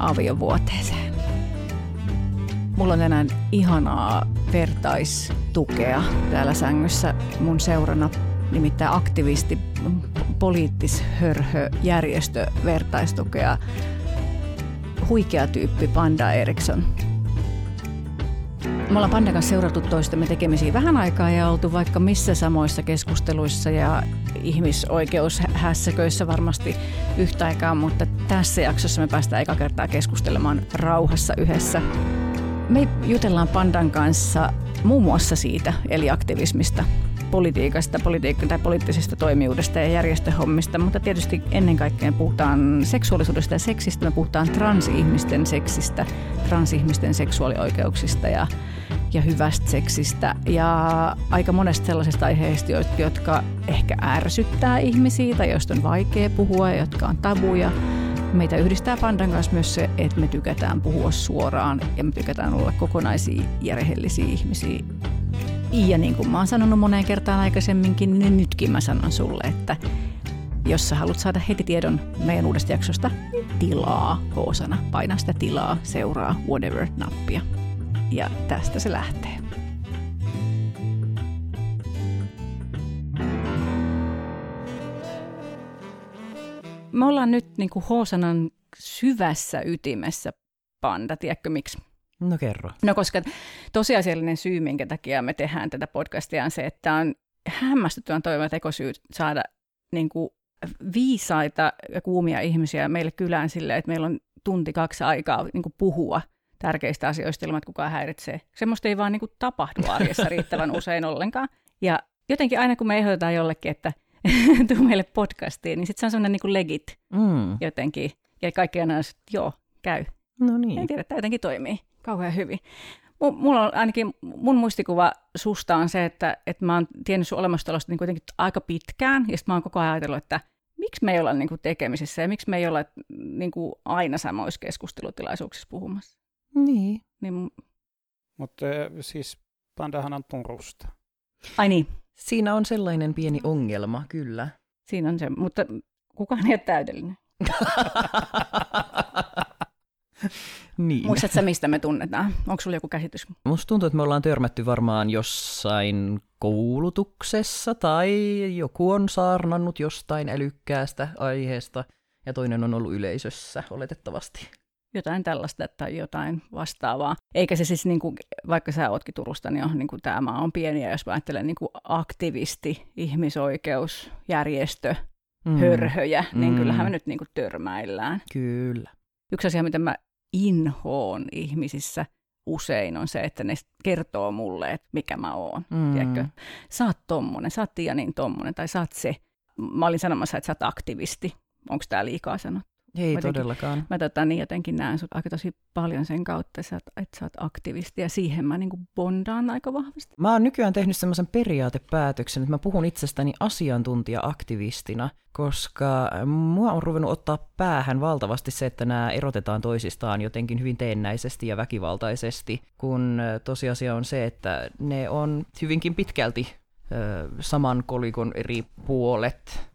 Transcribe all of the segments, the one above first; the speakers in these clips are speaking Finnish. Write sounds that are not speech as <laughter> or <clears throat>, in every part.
aviovuoteeseen. Mulla on tänään ihanaa vertaistukea täällä sängyssä mun seurana, nimittäin aktivisti, poliittishörhö, järjestö vertaistukea. Huikea tyyppi Panda Eriksson. Me ollaan Pandan kanssa seurattu toistemme tekemisiä vähän aikaa ja oltu vaikka missä samoissa keskusteluissa ja ihmisoikeushässäköissä varmasti yhtä aikaa, mutta tässä jaksossa me päästään eka kertaa keskustelemaan rauhassa yhdessä. Me jutellaan Pandan kanssa muun muassa siitä, eli aktivismista, politiikasta, politiikka- tai poliittisesta toimijuudesta ja järjestöhommista, mutta tietysti ennen kaikkea puhutaan seksuaalisuudesta ja seksistä, me puhutaan transihmisten seksistä, transihmisten seksuaalioikeuksista ja, ja hyvästä seksistä ja aika monesta sellaisesta aiheesta, jotka ehkä ärsyttää ihmisiä tai joista on vaikea puhua ja jotka on tabuja. Meitä yhdistää Pandan kanssa myös se, että me tykätään puhua suoraan ja me tykätään olla kokonaisia ja rehellisiä ihmisiä ja niin kuin mä oon sanonut moneen kertaan aikaisemminkin, niin nytkin mä sanon sulle, että jos sä haluat saada heti tiedon meidän uudesta jaksosta, niin tilaa koosana. Paina sitä tilaa, seuraa, whatever-nappia. Ja tästä se lähtee. Me ollaan nyt niin kuin Hoosanan syvässä ytimessä, panda, tiedätkö miksi? No kerro. No koska tosiasiallinen syy, minkä takia me tehdään tätä podcastia, on se, että on hämmästyttävän toivon tekosyy saada niin kuin viisaita ja kuumia ihmisiä meille kylään sille, että meillä on tunti kaksi aikaa niin kuin puhua tärkeistä asioista ilman, että kukaan häiritsee. Semmoista ei vaan niin kuin tapahdu arjessa <laughs> riittävän usein ollenkaan. Ja jotenkin aina kun me ehdotetaan jollekin, että <laughs> tuu meille podcastiin, niin sitten se on semmoinen niin kuin legit mm. jotenkin. Ja kaikki aina on, että joo, käy. No niin. En tiedä, että jotenkin toimii kauhean hyvin. M- mulla on ainakin, mun muistikuva susta on se, että, että mä oon tiennyt sun olemassaolosta niin kuitenkin aika pitkään, ja sitten mä oon koko ajan ajatellut, että miksi me ei olla niin kuin tekemisissä ja miksi me ei olla niin kuin aina samoissa keskustelutilaisuuksissa puhumassa. Niin. niin Mutta siis Pandahan on Turusta. Ai niin. Siinä on sellainen pieni ongelma, kyllä. Siinä on se, mutta kukaan ei ole täydellinen. <laughs> niin. Muistatko sä, mistä me tunnetaan? Onko sulla joku käsitys? Musta tuntuu, että me ollaan törmätty varmaan jossain koulutuksessa tai joku on saarnannut jostain älykkäästä aiheesta ja toinen on ollut yleisössä oletettavasti. Jotain tällaista tai jotain vastaavaa. Eikä se siis, niin kuin, vaikka sä ootkin Turusta, niin, on, niin kuin, tämä maa on pieni ja jos mä ajattelen niin kuin aktivisti, ihmisoikeus, järjestö, mm. hörhöjä, niin mm. kyllähän me nyt niin kuin törmäillään. Kyllä. Yksi asia, mitä mä inhoon ihmisissä usein on se, että ne kertoo mulle, että mikä mä oon. Mm. Tiedätkö? Sä oot tommonen, sä oot niin tommonen, tai sä oot se. Mä olin sanomassa, että sä oot aktivisti. Onko tämä liikaa sanottu? Ei mä todellakaan. Mä tota, niin jotenkin näen sut aika tosi paljon sen kautta, että sä, että sä oot aktivisti, ja siihen mä niin bondaan aika vahvasti. Mä oon nykyään tehnyt semmoisen periaatepäätöksen, että mä puhun itsestäni asiantuntija-aktivistina, koska mua on ruvennut ottaa päähän valtavasti se, että nämä erotetaan toisistaan jotenkin hyvin teennäisesti ja väkivaltaisesti, kun tosiasia on se, että ne on hyvinkin pitkälti ö, saman kolikon eri puolet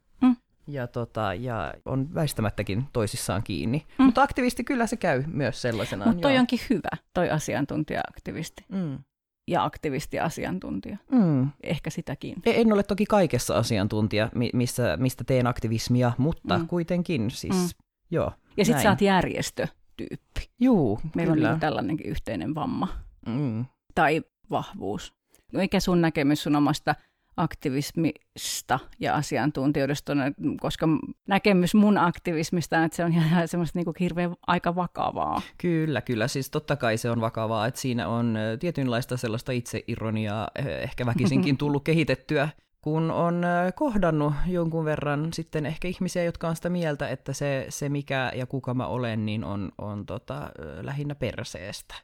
ja, tota, ja on väistämättäkin toisissaan kiinni. Mm. Mutta aktivisti kyllä se käy myös sellaisena. Mutta toi joo. onkin hyvä, toi asiantuntija-aktivisti. Mm. Ja aktivisti-asiantuntija. Mm. Ehkä sitäkin. E, en ole toki kaikessa asiantuntija, missä, mistä teen aktivismia, mutta mm. kuitenkin siis, mm. joo. Ja sitten sä oot järjestötyyppi. Juu, Meillä kyllä. on niin tällainenkin yhteinen vamma. Mm. Tai vahvuus. Mikä sun näkemys sun omasta aktivismista ja asiantuntijuudesta, koska näkemys mun aktivismista on, että se on ihan semmoista niin kuin hirveän aika vakavaa. Kyllä, kyllä. Siis totta kai se on vakavaa, että siinä on tietynlaista sellaista itseironiaa ehkä väkisinkin <laughs> tullut kehitettyä, kun on kohdannut jonkun verran sitten ehkä ihmisiä, jotka on sitä mieltä, että se, se mikä ja kuka mä olen, niin on, on tota, lähinnä perseestä.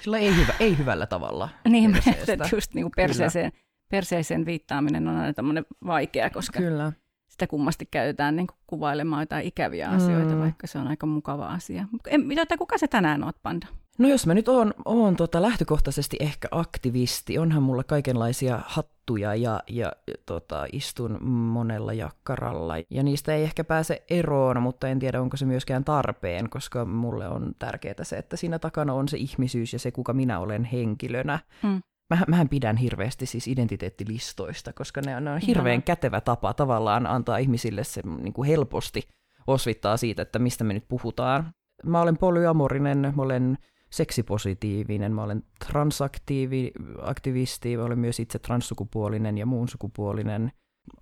Sillä ei, hyvä, ei hyvällä tavalla Niin, perseestä. just niin kuin perseeseen. Kyllä perseeseen viittaaminen on aina tämmöinen vaikea, koska Kyllä. sitä kummasti käytetään niin kuvailemaan jotain ikäviä asioita, mm. vaikka se on aika mukava asia. Mitä, kuka se tänään oot, Panda? No jos mä nyt oon, oon tota lähtökohtaisesti ehkä aktivisti, onhan mulla kaikenlaisia hattuja ja, ja tota, istun monella jakkaralla. Ja niistä ei ehkä pääse eroon, mutta en tiedä onko se myöskään tarpeen, koska mulle on tärkeää se, että siinä takana on se ihmisyys ja se, kuka minä olen henkilönä. Mm. Mä, mähän pidän hirveästi siis identiteettilistoista, koska ne on, ne on hirveän Ihan. kätevä tapa tavallaan antaa ihmisille se niin kuin helposti osvittaa siitä, että mistä me nyt puhutaan. Mä olen polyamorinen, mä olen seksipositiivinen, mä olen transaktivisti, mä olen myös itse transsukupuolinen ja muun sukupuolinen,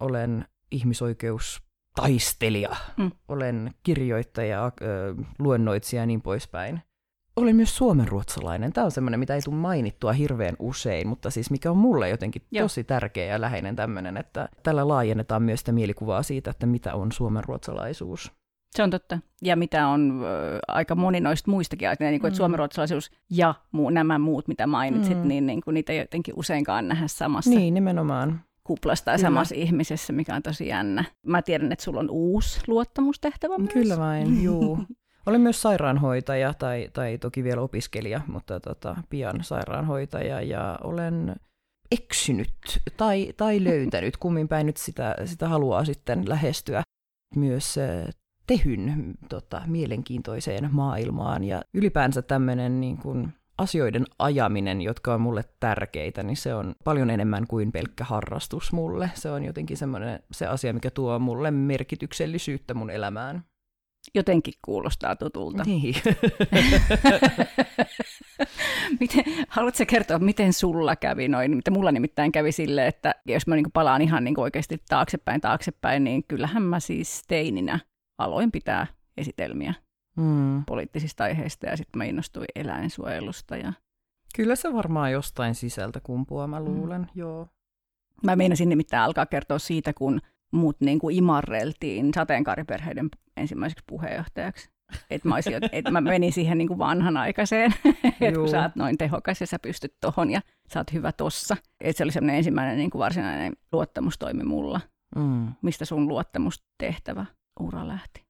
olen ihmisoikeustaistelija, mm. olen kirjoittaja, luennoitsija ja niin poispäin. Olen myös suomenruotsalainen. Tämä on semmoinen, mitä ei tule mainittua hirveän usein, mutta siis mikä on mulle jotenkin Joo. tosi tärkeä ja läheinen tämmöinen, että tällä laajennetaan myös sitä mielikuvaa siitä, että mitä on suomenruotsalaisuus. Se on totta. Ja mitä on ö, aika moni noista muistakin, että, niin kuin, mm. että suomenruotsalaisuus ja muu, nämä muut, mitä mainitsit, mm. niin, niin kuin niitä ei jotenkin useinkaan nähdä samassa. Niin, nimenomaan. Kuplassa tai Kyllä. samassa ihmisessä, mikä on tosi jännä. Mä tiedän, että sulla on uusi luottamustehtävä myös. Kyllä vain, <laughs> juu. Olen myös sairaanhoitaja tai, tai toki vielä opiskelija, mutta tota, pian sairaanhoitaja ja olen eksynyt tai, tai <laughs> löytänyt, kummin päin nyt sitä, sitä haluaa sitten lähestyä myös tehyn tota, mielenkiintoiseen maailmaan ja ylipäänsä tämmöinen niin kuin, asioiden ajaminen, jotka on mulle tärkeitä, niin se on paljon enemmän kuin pelkkä harrastus mulle. Se on jotenkin semmoinen se asia, mikä tuo mulle merkityksellisyyttä mun elämään. Jotenkin kuulostaa tutulta. Niin. <laughs> miten, haluatko kertoa, miten sulla kävi noin? Mitä mulla nimittäin kävi sille, että jos mä niin palaan ihan niin oikeasti taaksepäin taaksepäin, niin kyllähän mä siis teininä aloin pitää esitelmiä mm. poliittisista aiheista ja sitten mä innostuin eläinsuojelusta. Ja... Kyllä se varmaan jostain sisältä kumpua, mä mm. luulen, mm. joo. Mä meinasin nimittäin alkaa kertoa siitä, kun mut niin kuin imarreltiin sateenkaariperheiden ensimmäiseksi puheenjohtajaksi. Että mä, et mä menin siihen niin kuin vanhanaikaiseen, <laughs> että kun sä oot noin tehokas ja sä pystyt tohon ja sä oot hyvä tossa. Että se oli semmoinen ensimmäinen niin kuin varsinainen luottamustoimi mulla. Mm. Mistä sun luottamustehtävä ura lähti?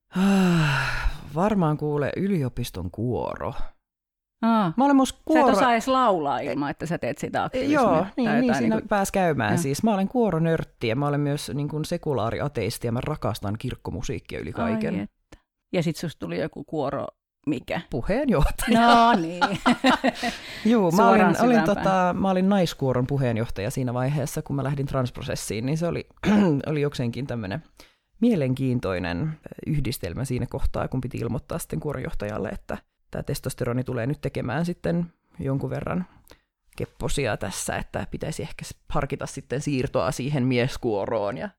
Varmaan kuule yliopiston kuoro. Aa, mä olen kuoro... Sä et osaa edes laulaa ilman, että sä teet sitä aktivismia. Joo, niin, niin siinä niin kuin... pääsi käymään. Ja. Siis mä olen kuoronörtti ja mä olen myös niin kuin sekulaariateisti ja mä rakastan kirkkomusiikkia yli kaiken. Ai että. Ja sit susta tuli joku kuoro mikä? Puheenjohtaja. No niin. <laughs> Joo, mä olin, olin, tota, mä olin naiskuoron puheenjohtaja siinä vaiheessa, kun mä lähdin transprosessiin, niin se oli, <clears throat> oli jokseenkin tämmöinen mielenkiintoinen yhdistelmä siinä kohtaa, kun piti ilmoittaa sitten kuoronjohtajalle, että tämä testosteroni tulee nyt tekemään sitten jonkun verran kepposia tässä, että pitäisi ehkä harkita sitten siirtoa siihen mieskuoroon. Ja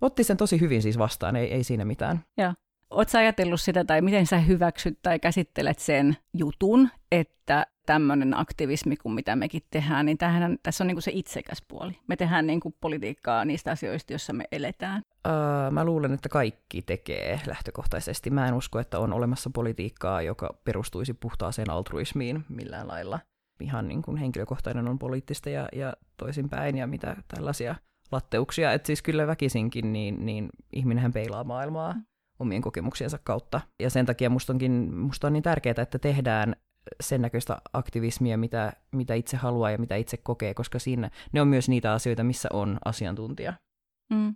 otti sen tosi hyvin siis vastaan, ei, ei siinä mitään. Joo. Oletko ajatellut sitä, tai miten sä hyväksyt tai käsittelet sen jutun, että tämmöinen aktivismi kuin mitä mekin tehdään, niin tämähän, tässä on niin kuin se itsekäs puoli. Me tehdään niin kuin politiikkaa niistä asioista, joissa me eletään. Öö, mä luulen, että kaikki tekee lähtökohtaisesti. Mä en usko, että on olemassa politiikkaa, joka perustuisi puhtaaseen altruismiin millään lailla. Ihan niin kuin henkilökohtainen on poliittista ja, ja toisinpäin ja mitä tällaisia latteuksia. Että siis kyllä väkisinkin, niin, niin ihminenhän peilaa maailmaa omien kokemuksiensa kautta. Ja sen takia musta, onkin, musta on niin tärkeää, että tehdään sen näköistä aktivismia, mitä, mitä itse haluaa ja mitä itse kokee, koska siinä ne on myös niitä asioita, missä on asiantuntija. Mm.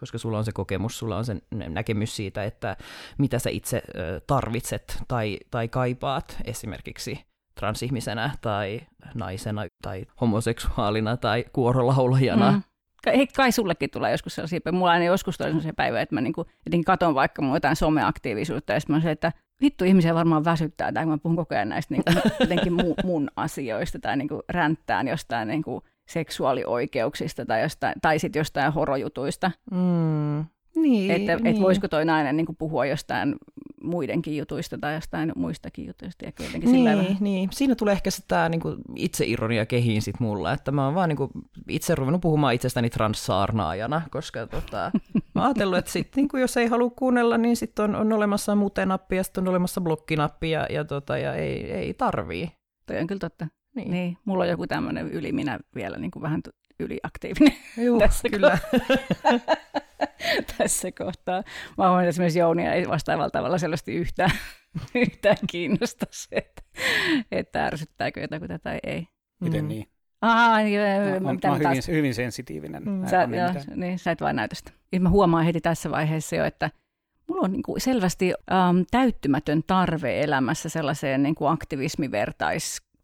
Koska sulla on se kokemus, sulla on se näkemys siitä, että mitä sä itse tarvitset tai, tai kaipaat esimerkiksi transihmisenä tai naisena tai homoseksuaalina tai kuorolaulajana. Mm. Hei, kai sullekin tulee joskus sellaisia, mulla aina joskus tulee sellaisia päiviä, että mä niinku, katon vaikka mun jotain someaktiivisuutta ja sitten mä se, että vittu ihmisiä varmaan väsyttää, tai mä puhun koko ajan näistä niin kuin, <laughs> jotenkin mu, mun asioista, tai niin kuin ränttään jostain niin kuin seksuaalioikeuksista, tai, jostain, tai sitten jostain horojutuista. Mm. Niin, että niin. et voisiko toi nainen niin kuin puhua jostain muidenkin jutuista tai jostain muistakin jutuista. Ja niin, sillä niin, siinä tulee ehkä sitä niin kuin itseironia kehiin sit mulla, että mä oon vaan niin kuin, itse ruvennut puhumaan itsestäni transsaarnaajana, koska tota, <laughs> mä oon ajatellut, että sit, niin kuin, jos ei halua kuunnella, niin sitten on, on olemassa mutenappi ja sitten on olemassa blokkinappi ja, ja, tota, ja ei, ei tarvii. Toi on kyllä totta. Niin. niin. Mulla on joku tämmöinen yli minä vielä niin kuin vähän yliaktiivinen Juh, <laughs> tässä kyllä. <laughs> tässä kohtaa. Mä huomaan, että esimerkiksi Jounia ei vastaavalla tavalla selvästi yhtään, <laughs> yhtään kiinnosta se, että että ärsyttääkö jotakuta tai ei. Miten Mm. niin? Aha, Mä, mä, mä oon hyvin, hyvin sensitiivinen. Mm. Mä Sä, joo, mitään. niin, sä et vaan näytä sitä. Ja mä huomaan heti tässä vaiheessa jo, että mulla on niin kuin selvästi ähm, täyttymätön tarve elämässä sellaiseen niin kuin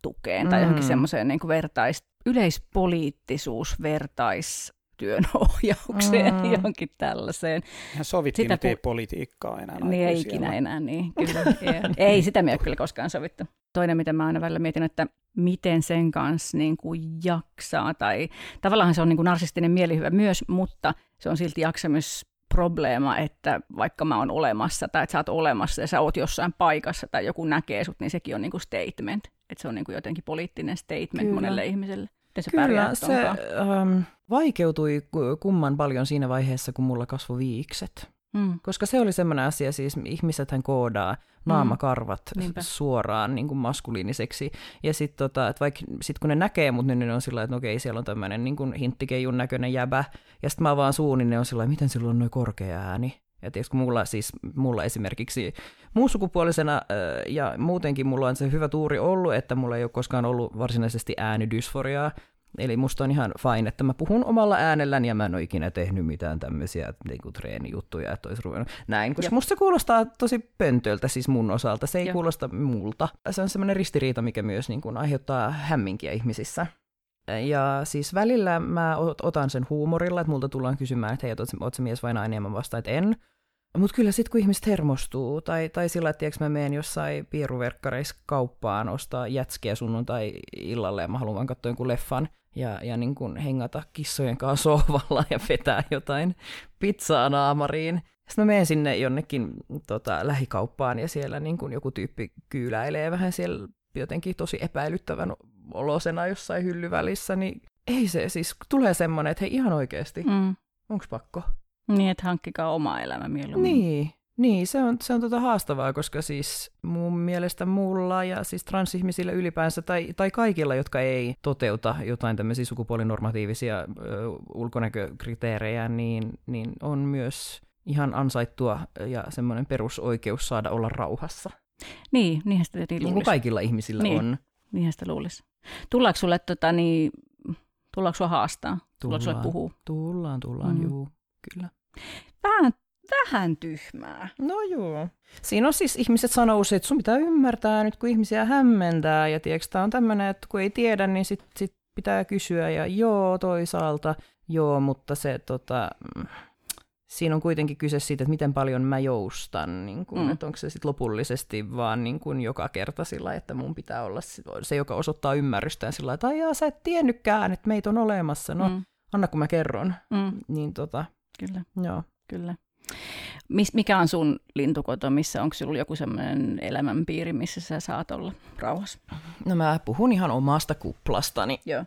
aktivismivertaistukeen tai Mm. johonkin semmoiseen niin vertais, yleispoliittisuus vertaistyön <laughs> ohjaukseen, Mm. johonkin tällaiseen. Ihan sovittiin, Sitä että ei pu- politiikkaa enää. Niin ei ikinä enää, niin <laughs> kyllä. ei, sitä me kyllä koskaan sovittu. Toinen, mitä mä aina välillä mietin, että miten sen kanssa niin kuin jaksaa, tai tavallaan se on niin kuin narsistinen mielihyvä myös, mutta se on silti jaksamisprobleema, että vaikka mä oon olemassa tai että sä oot olemassa ja sä oot jossain paikassa tai joku näkee sut, niin sekin on niin kuin statement. Että se on niin kuin jotenkin poliittinen statement Kyllä. Monelle ihmiselle. Miten sä Kyllä, se ähm, vaikeutui ku- kumman paljon siinä vaiheessa, kun mulla kasvoi viikset. Mm. Koska se oli semmoinen asia, siis ihmisethän koodaa naamakarvat Mm. Niinpä. suoraan niin kuin maskuliiniseksi. Ja sitten tota, et vaikka sit kun ne näkee mut, niin ne on sillä että no okei, siellä on tämmöinen niin hinttikeijun näköinen jäbä. Ja sitten mä vaan suun, niin ne on sillä miten sillä on noin korkea ääni. Ja tiedätkö, mulla siis, mulla esimerkiksi muussukupuolisena äh, ja muutenkin mulla on se hyvä tuuri ollut, että mulla ei ole koskaan ollut varsinaisesti äänidysforiaa. Eli musta on ihan fine, että mä puhun omalla äänelläni ja mä en ole ikinä tehnyt mitään tämmöisiä niin treenijuttuja, että olisi ruvennut näin, koska Jep. musta se kuulostaa tosi pöntöltä siis mun osalta. Se ei Joo. kuulosta multa. Se on semmoinen ristiriita, mikä myös niin kuin aiheuttaa hämminkiä ihmisissä. Ja siis välillä mä ot- otan sen huumorilla, että multa tullaan kysymään, että hei, oot, oot mies vai nainen, ja mä vastaan, että en. Mutta kyllä sitten kun ihmiset hermostuu, tai, tai sillä, että tiiäks, mä menen jossain pieruverkkareissa kauppaan ostaa jätskiä sunnuntai illalle, ja mä haluan vaan katsoa jonkun leffan, ja, ja niin kun hengata kissojen kanssa sohvalla ja vetää jotain pizzaa naamariin. Sitten mä menen sinne jonnekin tota, lähikauppaan, ja siellä niin kun joku tyyppi kyyläilee vähän siellä jotenkin tosi epäilyttävän olosena jossain hyllyvälissä, niin ei se siis, tulee semmoinen, että hei ihan oikeasti, Mm. onks pakko? Niin, että hankkikaa oma elämä mieluummin. Niin, niin se on, se on tota haastavaa, koska siis mun mielestä mulla ja siis transihmisillä ylipäänsä tai, tai kaikilla, jotka ei toteuta jotain tämmöisiä sukupuolinormatiivisia ö, ulkonäkökriteerejä, niin, niin on myös ihan ansaittua ja semmoinen perusoikeus saada olla rauhassa. Niin, niinhän sitä niin Niin kuin luulisi. kaikilla ihmisillä Niin. on. Niinhän sitä luulisi. Tullaanko sulle, tota, niin, tullaanko sua haastaa? Tullaanko sulle Tullaan. puhua? Tullaan, tullaan, mm. juu, kyllä. Vähän, vähän tyhmää. No joo. Siinä on siis, ihmiset sanoo usein, että sun pitää ymmärtää nyt, kun ihmisiä hämmentää, ja tiedätkö, tämä on tämmöinen, että kun ei tiedä, niin sit, sit pitää kysyä, ja joo, toisaalta, joo, mutta se tota, mm, siinä on kuitenkin kyse siitä, että miten paljon mä joustan, niin kun, Mm. että onko se sitten lopullisesti vaan niin kun joka kerta sillä, että mun pitää olla se- se, joka osoittaa ymmärrystään sillä, että aijaa, sä et tiennytkään, että meitä on olemassa, no mm, anna kun mä kerron, mm, niin tota, kyllä, joo. kyllä. Mis, mikä on sun lintukoto? Missä onko sulla joku sellainen elämänpiiri, missä sä saat olla rauhassa? No mä puhun ihan omasta kuplastani. Joo.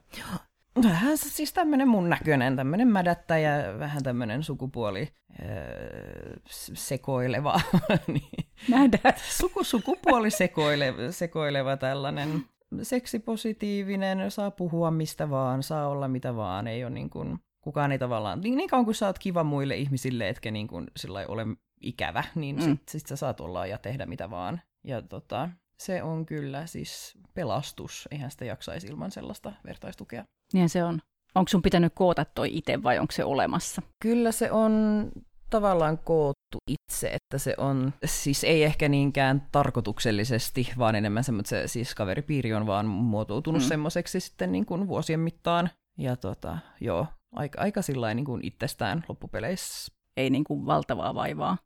Vähän siis tämmöinen mun näköinen, tämmöinen mädättäjä, vähän tämmöinen sukupuoli öö, s- sekoileva, <laughs> niin, Nähdään. suku, sukupuoli sekoileva, sekoileva tällainen seksipositiivinen, saa puhua mistä vaan, saa olla mitä vaan, ei ole niin kuin, kukaan ei tavallaan, niin, niin kauan kuin sä oot kiva muille ihmisille, etkä niin kuin sillä ole ikävä, niin Mm. sit, sit sä saat olla ja tehdä mitä vaan. Ja tota, se on kyllä siis pelastus, eihän sitä jaksaisi ilman sellaista vertaistukea. Niin se on. Onko sun pitänyt koota toi itse vai onko se olemassa? Kyllä se on tavallaan koottu itse, että se on, siis ei ehkä niinkään tarkoituksellisesti, vaan enemmän semmoinen, siis kaveripiiri on vaan muotoutunut mm. semmoiseksi sitten niin kuin vuosien mittaan. Ja tota, joo, aika, aika sillä niin kuin itsestään loppupeleissä. Ei niin kuin valtavaa vaivaa.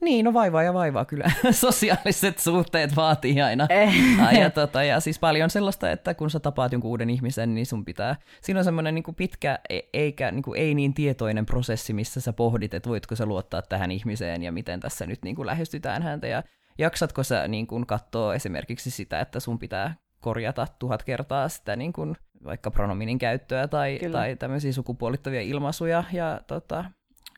Niin, no vaivaa ja vaivaa kyllä. <laughs> Sosiaaliset suhteet vaatii aina. Eh. Ja, tota, ja siis paljon sellaista, että kun sä tapaat jonkun uuden ihmisen, niin sun pitää, siinä on semmoinen niin pitkä, e- eikä niin kuin, ei niin tietoinen prosessi, missä sä pohdit, että voitko sä luottaa tähän ihmiseen ja miten tässä nyt niin kuin lähestytään häntä ja jaksatko sä niin kuin katsoa esimerkiksi sitä, että sun pitää korjata tuhat kertaa sitä niin kuin, vaikka pronominin käyttöä tai, Kyllä. tai tämmöisiä sukupuolittavia ilmaisuja ja tota,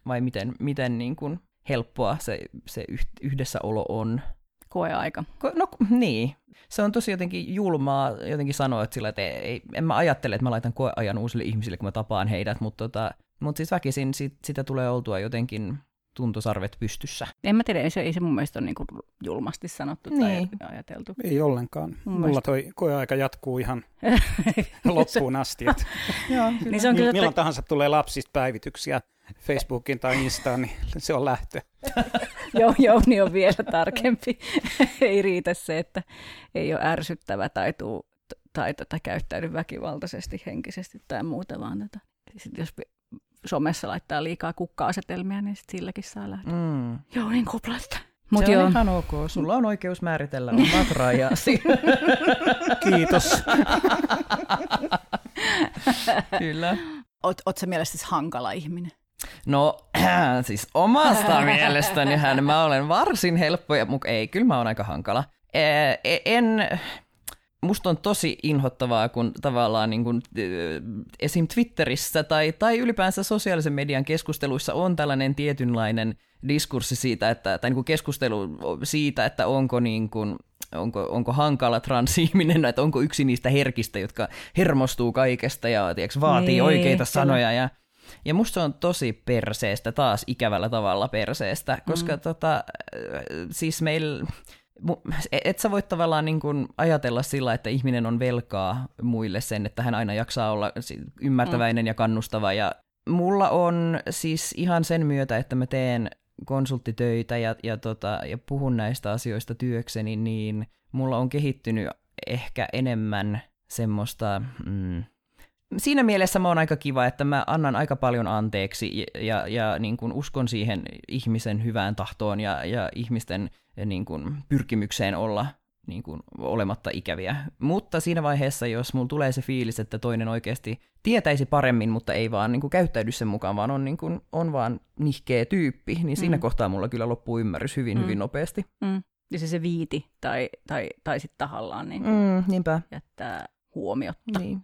vai miten, miten niin kuin helppoa se, se yh- yhdessäolo on. Koeaika. Ko- No niin, se on tosi jotenkin julmaa jotenkin sanoa, että, sillä, että ei, en mä ajattele, että mä laitan koeajan uusille ihmisille, kun mä tapaan heidät, mutta tota, mut siis väkisin sit, sitä tulee oltua jotenkin tuntosarvet pystyssä. En mä tiedä, ei se, ei se mun mielestä ole niin kuin julmasti sanottu niin. tai ajateltu. Ei ollenkaan. Mun Mulla mielestä... toi koeaika jatkuu ihan <laughs> loppuun asti. Että <laughs> Joo, niin se on kyllä, Milloin että... tahansa tulee lapsista päivityksiä Facebookin tai Instaan, niin <laughs> se on lähtö. Joo, Jouni on vielä tarkempi. ei riitä se, että ei ole ärsyttävä tai, tuu, tai tota, käyttäydy väkivaltaisesti, henkisesti tai muuta, vaan tota, sit jos somessa laittaa liikaa kukka-asetelmia, niin sit silläkin saa lähteä. Mm. Joo, niin kuplasta. Mut se joo. on ihan ok. Sulla on oikeus määritellä omat <laughs> rajasi. Kiitos. <laughs> Kyllä. Oot, oot sä mielestäsi hankala ihminen? No <clears throat> siis omasta <laughs> mielestäni hän mä olen varsin helppo, ja, mutta ei, kyllä mä oon aika hankala. E, en, musta on tosi inhottavaa, kun tavallaan niin kuin, esim. Twitterissä tai, tai ylipäänsä sosiaalisen median keskusteluissa on tällainen tietynlainen diskurssi siitä, että, tai niin kuin keskustelu siitä, että onko, niin kuin, onko, onko hankala transihminen, että onko yksi niistä herkistä, jotka hermostuu kaikesta ja tiiäks, vaatii niin, oikeita sanoja ja ja musta se on tosi perseestä, taas ikävällä tavalla perseestä, koska mm. tota, siis meillä et sä voit tavallaan niin kuin ajatella sillä, että ihminen on velkaa muille sen, että hän aina jaksaa olla ymmärtäväinen mm. ja kannustava. Ja mulla on siis ihan sen myötä, että mä teen konsulttitöitä ja, ja, tota, ja puhun näistä asioista työkseni, niin mulla on kehittynyt ehkä enemmän semmoista... Mm, siinä mielessä mä oon aika kiva, että mä annan aika paljon anteeksi ja, ja, ja niin kuin uskon siihen ihmisen hyvään tahtoon ja, ja ihmisten niin kuin, pyrkimykseen olla niin kuin, olematta ikäviä. Mutta siinä vaiheessa, jos mulla tulee se fiilis, että toinen oikeasti tietäisi paremmin, mutta ei vaan niin kuin, käyttäydy sen mukaan, vaan on, niin kuin, on vaan nihkeä tyyppi, niin siinä mm. kohtaa mulla kyllä loppuu ymmärrys hyvin, mm. hyvin nopeasti. Mm. Ja se se viiti tai, tai, tai sitten tahallaan niin mm, niinpä. jättää huomiotta. Niin.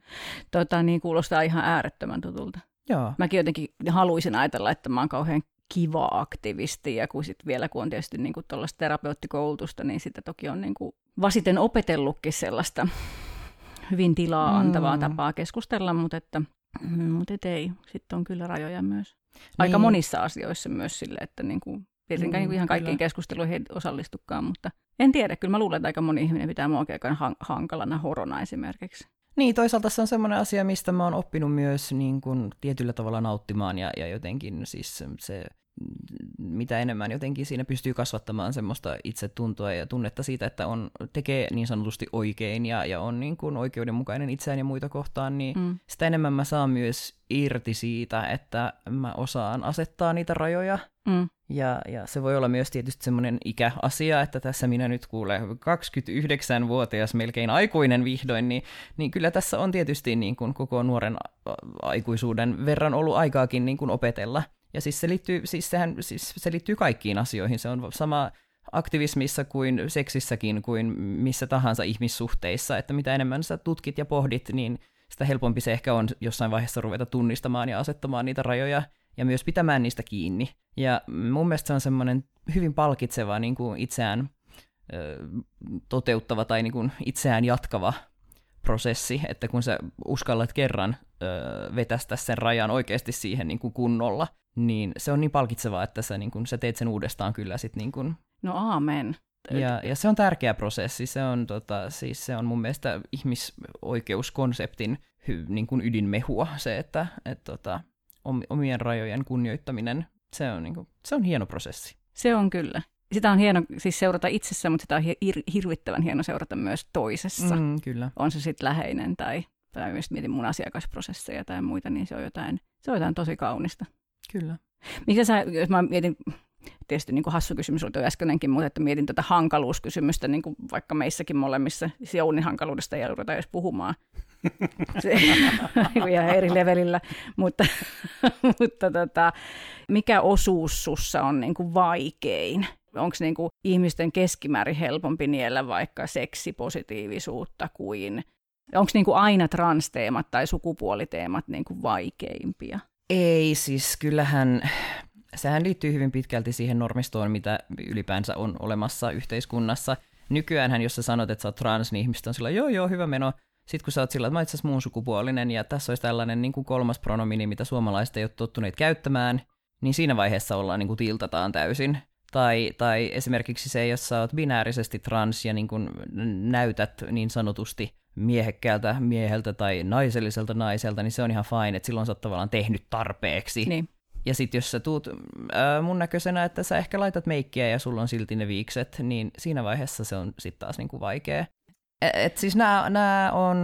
Tota, niin kuulostaa ihan äärettömän tutulta. Joo. Mäkin jotenkin haluaisin ajatella, että mä oon kauhean kiva aktivisti ja kun sit vielä kun on tietysti niin tuollaista terapeuttikoulutusta, niin sitten toki on niin kuin vasiten opetellutkin sellaista hyvin tilaa antavaa mm. tapaa keskustella, mutta että, mm, mutta et ei, sitten on kyllä rajoja myös. Aika niin. monissa asioissa myös sille, että niin kuin, tietenkään mm, ihan kaikkiin kyllä. keskusteluihin osallistukaan, mutta en tiedä, kyllä mä luulen, että aika moni ihminen pitää mua oikein hankalana horona esimerkiksi. Niin, toisaalta se on semmoinen asia, mistä mä oon oppinut myös niin kuin, tietyllä tavalla nauttimaan ja, ja jotenkin siis se mitä enemmän jotenkin siinä pystyy kasvattamaan semmoista itsetuntoa ja tunnetta siitä, että on, tekee niin sanotusti oikein ja, ja on niin kuin oikeudenmukainen itseään ja muita kohtaan, niin mm. sitä enemmän mä saan myös irti siitä, että mä osaan asettaa niitä rajoja. Mm. Ja, ja se voi olla myös tietysti semmoinen ikäasia, että tässä minä nyt kuulen 29-vuotias, melkein aikuinen vihdoin, niin, niin kyllä tässä on tietysti niin kuin koko nuoren aikuisuuden verran ollut aikaakin niin kuin opetella ja siis se liittyy, siis sehän, siis se liittyy kaikkiin asioihin. Se on sama aktivismissa kuin seksissäkin kuin missä tahansa ihmissuhteissa, että mitä enemmän sä tutkit ja pohdit, niin sitä helpompi se ehkä on jossain vaiheessa ruveta tunnistamaan ja asettamaan niitä rajoja ja myös pitämään niistä kiinni. Ja mun mielestä se on semmoinen hyvin palkitseva niin kuin itseään ö, toteuttava tai niin kuin itseään jatkava prosessi, että kun sä uskallat kerran ö, vetästä sen rajan oikeasti siihen niin kuin kunnolla, niin se on niin palkitsevaa, että sä, niin kun, sä teet sen uudestaan kyllä sit niin kun... No aamen. Ja, ja se on tärkeä prosessi, se on, tota, siis se on mun mielestä ihmisoikeuskonseptin hy, niin kuin ydinmehua, se, että et, tota, omien rajojen kunnioittaminen, se on, niin kuin, se on hieno prosessi. Se on kyllä. Sitä on hieno siis seurata itsessä, mutta sitä on hir- hirvittävän hieno seurata myös toisessa. Mm, kyllä. On se sitten läheinen tai, tai myös mietin mun asiakasprosesseja tai muita, niin se on jotain, se on jotain tosi kaunista. Kyllä. Mikä sä, jos mä mietin, tietysti niin kuin hassu kysymys oli tuo äskeinenkin, mutta että mietin tätä hankaluuskysymystä, niin kuin vaikka meissäkin molemmissa, Jounin hankaluudesta ei ruveta edes puhumaan. Se, <laughs> ihan eri levelillä, mutta, <laughs> mutta tota, mikä osuus sussa on niin kuin vaikein? Onko niin kuin ihmisten keskimäärin helpompi niellä vaikka seksipositiivisuutta kuin, onko niin aina transteemat tai sukupuoliteemat niin kuin vaikeimpia? Ei, siis kyllähän sehän liittyy hyvin pitkälti siihen normistoon, mitä ylipäänsä on olemassa yhteiskunnassa. Nykyäänhän, jos sä sanot, että sä oot trans, niin ihmiset on sillä, joo joo, hyvä meno. Sitten kun sä oot sillä, että mä itse muun sukupuolinen ja tässä olisi tällainen niin kuin kolmas pronomini, mitä suomalaiset ei ole tottuneet käyttämään, niin siinä vaiheessa ollaan niin kuin tiltataan täysin. Tai, tai esimerkiksi se, jos sä oot binäärisesti trans ja niin kuin näytät niin sanotusti miehekkäältä mieheltä tai naiselliselta naiselta, niin se on ihan fine, että silloin sä oot tavallaan tehnyt tarpeeksi. Niin. Ja sitten jos sä tuut äh, mun näköisenä, että sä ehkä laitat meikkiä ja sulla on silti ne viikset, niin siinä vaiheessa se on sitten taas niinku vaikea. Et, et siis nämä on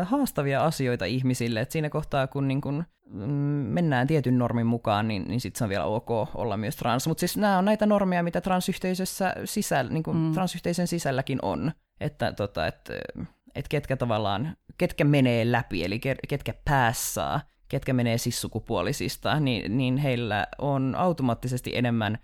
äh, haastavia asioita ihmisille, että siinä kohtaa kun niin kun, mm, mennään tietyn normin mukaan, niin, niin sitten se on vielä ok olla myös trans. Mutta siis nämä on näitä normeja, mitä transyhteisössä sisällä, niin mm. transyhteisön sisälläkin on. Että tota, et, et ketkä tavallaan, ketkä menee läpi, eli ketkä päässaa ketkä menee sissukupuolisista, niin, niin heillä on automaattisesti enemmän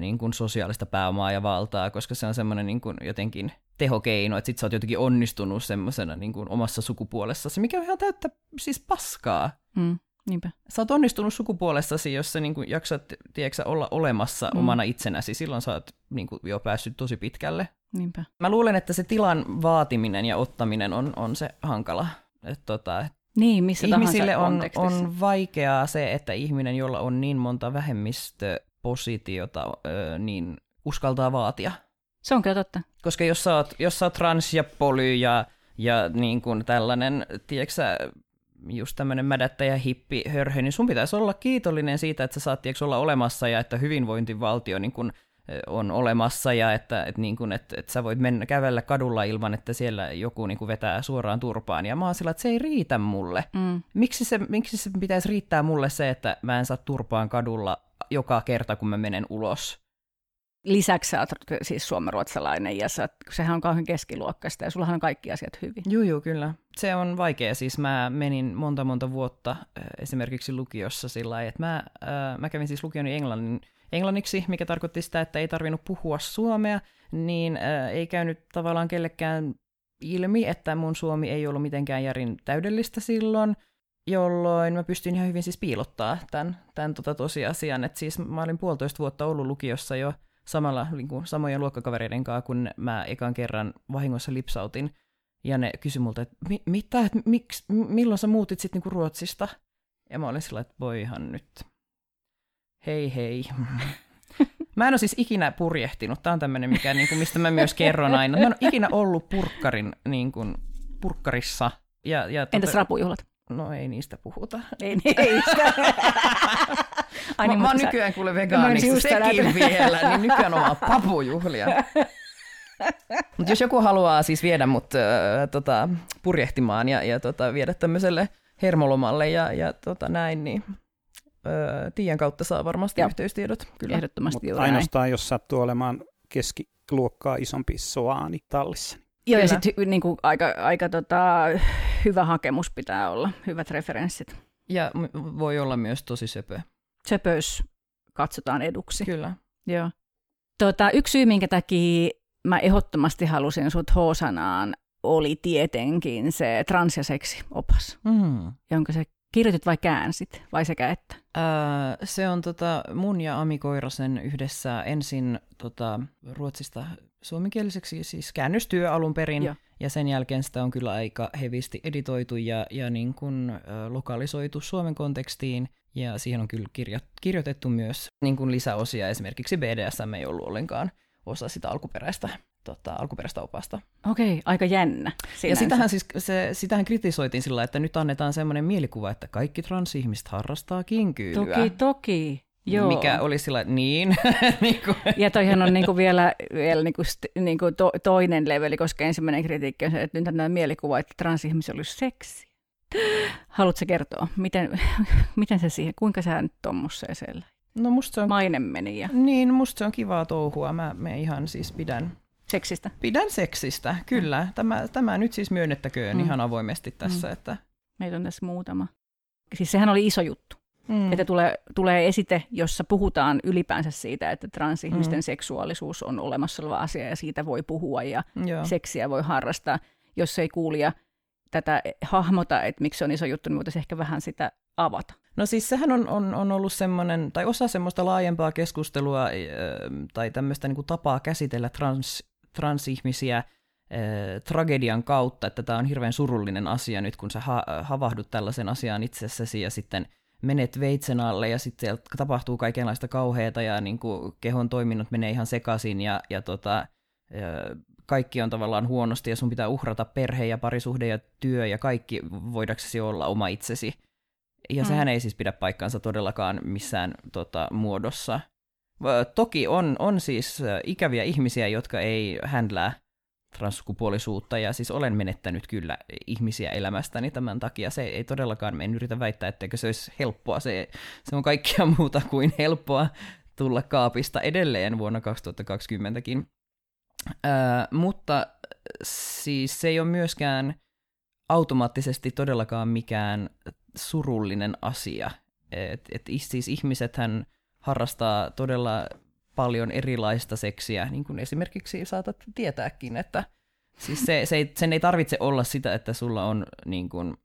niin kuin sosiaalista pääomaa ja valtaa, koska se on semmoinen niin kuin jotenkin tehokeino, että sit sä oot jotenkin onnistunut semmoisena niin kuin omassa sukupuolessasi, mikä on ihan täyttä siis paskaa. Mm, niinpä. Sä oot onnistunut sukupuolessasi, jos sä niin kuin jaksat tiedätkö, olla olemassa mm. omana itsenäsi, silloin sä oot niin kuin, jo päässyt tosi pitkälle. Niinpä. Mä luulen, että se tilan vaatiminen ja ottaminen on, on se hankala. Että tota, niin, missä Ihmisille on, on vaikeaa se, että ihminen, jolla on niin monta vähemmistöpositiota, niin uskaltaa vaatia. Se on kyllä totta. Koska jos sä oot, jos sä oot trans ja poly ja, ja niin kuin tällainen, tiedätkö just tämmöinen mädättäjä hippi hörhö, niin sun pitäisi olla kiitollinen siitä, että sä saat tiedätkö, olla olemassa ja että hyvinvointivaltio niin kuin on olemassa ja että, että, niin kuin, että, että sä voit mennä kävellä kadulla ilman, että siellä joku niin kuin vetää suoraan turpaan. Ja mä oon sillä, että se ei riitä mulle. Mm. Miksi, se, miksi se pitäisi riittää mulle se, että mä en saa turpaan kadulla joka kerta, kun mä menen ulos? Lisäksi sä oot siis suomenruotsalainen ja sä, sehän on kauhean keskiluokkaista ja sullahan on kaikki asiat hyvin. Joo, joo, kyllä. Se on vaikea. Siis mä menin monta monta vuotta esimerkiksi lukiossa sillä lailla, että mä, äh, mä kävin siis lukioni englannin englanniksi, mikä tarkoitti sitä, että ei tarvinnut puhua suomea, niin äh, ei käynyt tavallaan kellekään ilmi, että mun suomi ei ollut mitenkään järin täydellistä silloin, jolloin mä pystyin ihan hyvin siis piilottaa tämän, tämän tota tosiasian, että siis mä olin puolitoista vuotta ollut lukiossa jo samalla niin kuin, samojen luokkakavereiden kanssa, kun mä ekan kerran vahingossa lipsautin, ja ne kysyi multa, että Mi- mitä, että miksi, milloin sä muutit sitten niin Ruotsista? Ja mä olin sillä, että voihan nyt hei hei. Mä en ole siis ikinä purjehtinut. Tämä on tämmöinen, mikä, niin kuin, mistä mä myös kerron aina. Mä en ole ikinä ollut purkkarin, niin kuin, purkkarissa. Ja, ja tota, Entäs rapujuhlat? No ei niistä puhuta. Ei niistä. Ai niin, mä, mä oon nykyään kuule vegaaniksi sekin vielä, niin nykyään on papujuhlia. Mutta jos joku haluaa siis viedä mut äh, tota, purjehtimaan ja, ja tota, viedä tämmöiselle hermolomalle ja, ja tota, näin, niin öö, Tiian kautta saa varmasti Joo. yhteystiedot. Kyllä. Ehdottomasti Mutta ainoastaan, näin. jos sattuu olemaan keskiluokkaa isompi soaani tallissa. Joo, ja sitten niin aika, aika tota, hyvä hakemus pitää olla, hyvät referenssit. Ja voi olla myös tosi söpö. Söpöys katsotaan eduksi. Kyllä. Joo. Tota, yksi syy, minkä takia mä ehdottomasti halusin sut H-sanaan, oli tietenkin se trans- ja seksiopas, mm. jonka se Kirjoitit vai käänsit, vai sekä että? Öö, se on tota, mun ja Ami Koirasen yhdessä ensin tota, ruotsista suomenkieliseksi, siis käännöstyö alun perin, Joo. ja sen jälkeen sitä on kyllä aika hevisti editoitu ja, ja niin kun, ö, lokalisoitu Suomen kontekstiin, ja siihen on kyllä kirjo, kirjoitettu myös niin kun lisäosia, esimerkiksi BDSM ei ollut ollenkaan osa sitä alkuperäistä tota, alkuperäistä opasta. Okei, aika jännä. Sinänsä. Ja sitähän, siis, se, sitähän kritisoitiin sillä, että nyt annetaan semmoinen mielikuva, että kaikki transihmiset harrastaa kinkyylyä. Toki, toki. Joo. Mikä oli sillä, niin. <laughs> niin kuin. Ja toihan on niinku vielä, vielä niinku, niinku to, toinen leveli, koska ensimmäinen kritiikki on se, että nyt on mielikuva, että transihmisiä olisi seksi. Haluatko kertoa, miten, <laughs> miten se siihen, kuinka sä nyt tuommoiseen No musta se on... Maine meni. Ja... Niin, musta se on kivaa touhua. Mä, mä ihan siis pidän Seksistä? Pidän seksistä, kyllä. Mm. Tämä, tämä nyt siis myönnettäköön mm. ihan avoimesti tässä. Mm. Että... Meitä on tässä muutama. Siis sehän oli iso juttu. Mm. Että tulee, tulee esite, jossa puhutaan ylipäänsä siitä, että transihmisten mm. seksuaalisuus on olemassa oleva asia ja siitä voi puhua ja Joo. seksiä voi harrastaa. Jos ei kuulija tätä hahmota, että miksi se on iso juttu, niin voitaisiin ehkä vähän sitä avata. No siis sehän on, on, on ollut semmoinen, tai osa semmoista laajempaa keskustelua tai tämmöistä niin tapaa käsitellä trans, transihmisiä äh, tragedian kautta, että tämä on hirveän surullinen asia nyt, kun sä ha- havahdut tällaisen asian itsessäsi ja sitten menet veitsen alle ja sitten tapahtuu kaikenlaista kauheata ja niin kuin kehon toiminnot menee ihan sekaisin ja, ja, tota, ja kaikki on tavallaan huonosti ja sun pitää uhrata perhe ja parisuhde ja työ ja kaikki voidaksesi olla oma itsesi. Ja mm. sehän ei siis pidä paikkaansa todellakaan missään tota, muodossa. Toki on, on siis ikäviä ihmisiä, jotka ei händlää transsukupuolisuutta, ja siis olen menettänyt kyllä ihmisiä elämästäni tämän takia. Se ei todellakaan, en yritä väittää, etteikö se olisi helppoa. Se, se on kaikkia <laughs> muuta kuin helppoa tulla kaapista edelleen vuonna 2020kin. Öö, mutta siis se ei ole myöskään automaattisesti todellakaan mikään surullinen asia. Et, et siis ihmisethän harrastaa todella paljon erilaista seksiä, niin kuin esimerkiksi saatat tietääkin, että siis se, se ei, sen ei tarvitse olla sitä, että sulla on, niin kuin,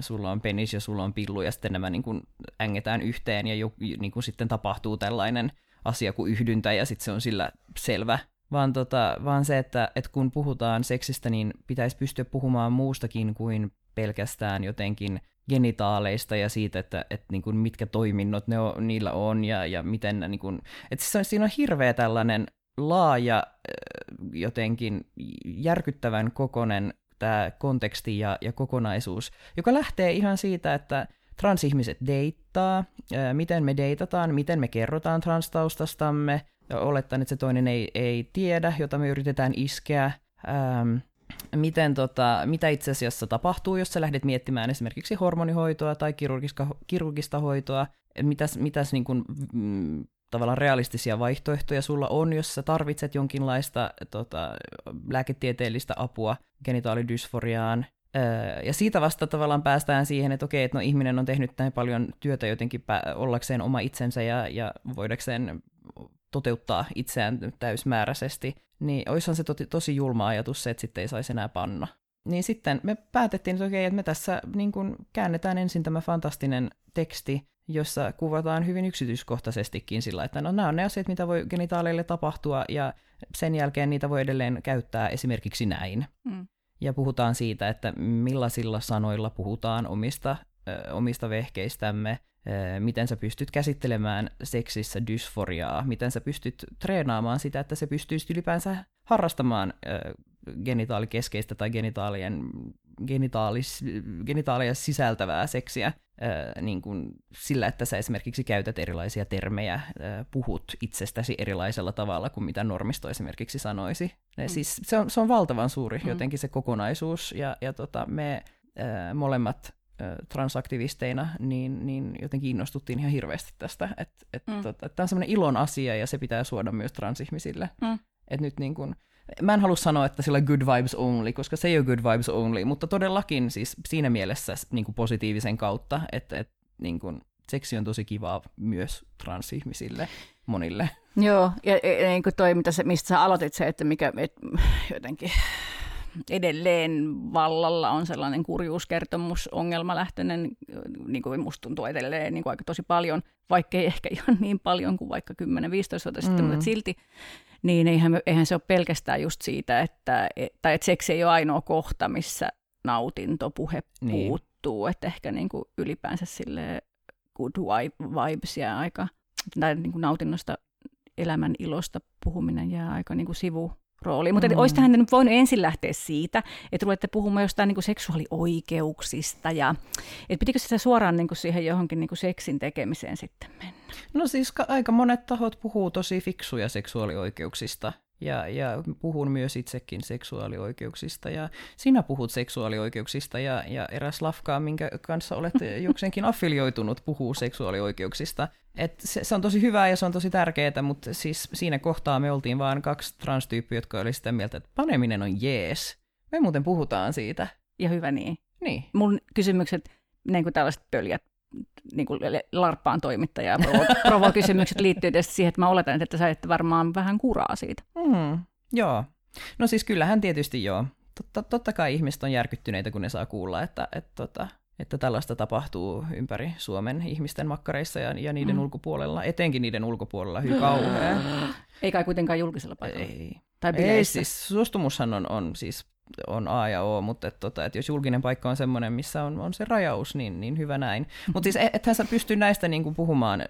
sulla on penis ja sulla on pillu ja sitten nämä niin kuin, ängetään yhteen ja jo, niin kuin sitten tapahtuu tällainen asia kuin yhdyntä ja sitten se on sillä selvä. Vaan, tota, vaan se, että, että kun puhutaan seksistä, niin pitäisi pystyä puhumaan muustakin kuin pelkästään jotenkin genitaaleista ja siitä, että, että niin kuin mitkä toiminnot ne on, niillä on ja, ja miten ne, niin kuin, että siis on, siinä on hirveä tällainen laaja jotenkin järkyttävän kokonen tämä konteksti ja, ja kokonaisuus, joka lähtee ihan siitä, että transihmiset deittaa, miten me deitataan, miten me kerrotaan transtaustastamme, olettaen, että se toinen ei, ei tiedä, jota me yritetään iskeä, ähm, miten tota, mitä itse asiassa tapahtuu, jos sä lähdet miettimään esimerkiksi hormonihoitoa tai kirurgista, kirurgista hoitoa, mitäs, mitäs niin kuin, mm, tavallaan realistisia vaihtoehtoja sulla on, jos sä tarvitset jonkinlaista tota, lääketieteellistä apua genitaalidysforiaan. ja siitä vasta tavallaan päästään siihen, että okei, että no ihminen on tehnyt näin paljon työtä jotenkin ollakseen oma itsensä ja, ja voidakseen toteuttaa itseään täysmääräisesti, niin olisihan se tosi, tosi julma ajatus se, että sitten ei saisi enää panna. Niin sitten me päätettiin, että okei, että me tässä niin kun käännetään ensin tämä fantastinen teksti, jossa kuvataan hyvin yksityiskohtaisestikin sillä, että no nämä on ne asiat, mitä voi genitaaleille tapahtua, ja sen jälkeen niitä voi edelleen käyttää esimerkiksi näin. Mm. Ja puhutaan siitä, että millaisilla sanoilla puhutaan omista, omista vehkeistämme, miten sä pystyt käsittelemään seksissä dysforiaa, miten sä pystyt treenaamaan sitä, että se pystyisi ylipäänsä harrastamaan genitaalikeskeistä tai genitaalien, genitaalis, genitaalia sisältävää seksiä niin kuin sillä, että sä esimerkiksi käytät erilaisia termejä, puhut itsestäsi erilaisella tavalla kuin mitä normisto esimerkiksi sanoisi. Mm. Siis se on, se on valtavan suuri mm. jotenkin se kokonaisuus, ja, ja tota, me molemmat transaktivisteina, niin, niin jotenkin innostuttiin ihan hirveästi tästä, että et, mm. tota, tämä on semmoinen ilon asia ja se pitää suoda myös transihmisille. Mm. Et nyt niin kun, mä en halua sanoa, että sillä good vibes only, koska se ei ole good vibes only, mutta todellakin siis siinä mielessä niin kuin positiivisen kautta, että, että niin kuin, seksi on tosi kivaa myös transihmisille, monille. Joo, ja, ja niin kuin toi, mitä se, mistä sä aloitit se, että mikä et, jotenkin edelleen vallalla on sellainen kurjuuskertomus, ongelmalähtöinen, niin kuin musta tuntuu edelleen niin kuin aika tosi paljon, vaikkei ehkä ihan niin paljon kuin vaikka 10-15 vuotta sitten, mm. mutta silti, niin eihän, eihän se ole pelkästään just siitä, että, tai että seksi ei ole ainoa kohta, missä nautintopuhe niin. puuttuu, että ehkä niin kuin ylipäänsä sille good vibes jää aika, tai niin kuin nautinnosta elämän ilosta puhuminen jää aika niin kuin sivu, rooli. Mutta mm. olisi tähän nyt voinut ensin lähteä siitä, että ruvette puhumaan jostain niin kuin seksuaalioikeuksista ja että pitikö sitä suoraan niin kuin siihen johonkin niin kuin seksin tekemiseen sitten mennä? No siis aika monet tahot puhuu tosi fiksuja seksuaalioikeuksista ja, ja puhun myös itsekin seksuaalioikeuksista ja sinä puhut seksuaalioikeuksista ja, ja eräs lafkaa, minkä kanssa olet jokseenkin affilioitunut, puhuu seksuaalioikeuksista. Et se, se on tosi hyvää ja se on tosi tärkeää, mutta siis siinä kohtaa me oltiin vain kaksi transtyyppiä, jotka oli sitä mieltä, että paneminen on jees. Me muuten puhutaan siitä. Ja hyvä niin. Niin. Mun kysymykset, niin kuin tällaiset pöljät niin kuin larppaan toimittaja provo- <laughs> provo-kysymykset liittyy tietysti siihen, että mä oletan, että sä et varmaan vähän kuraa siitä. Mm, joo. No siis kyllähän tietysti joo. Totta, totta kai ihmiset on järkyttyneitä, kun ne saa kuulla, että, että, että, että tällaista tapahtuu ympäri Suomen ihmisten makkareissa ja, ja niiden mm. ulkopuolella, etenkin niiden ulkopuolella, hyvin kauhean. <gasps> Ei kai kuitenkaan julkisella paikalla. Ei. Tai Ei, siis suostumushan on, on siis on A ja O, mutta et, tota, et jos julkinen paikka on semmoinen, missä on, on se rajaus, niin, niin hyvä näin. Mutta siis ethän sä pysty näistä niin kuin puhumaan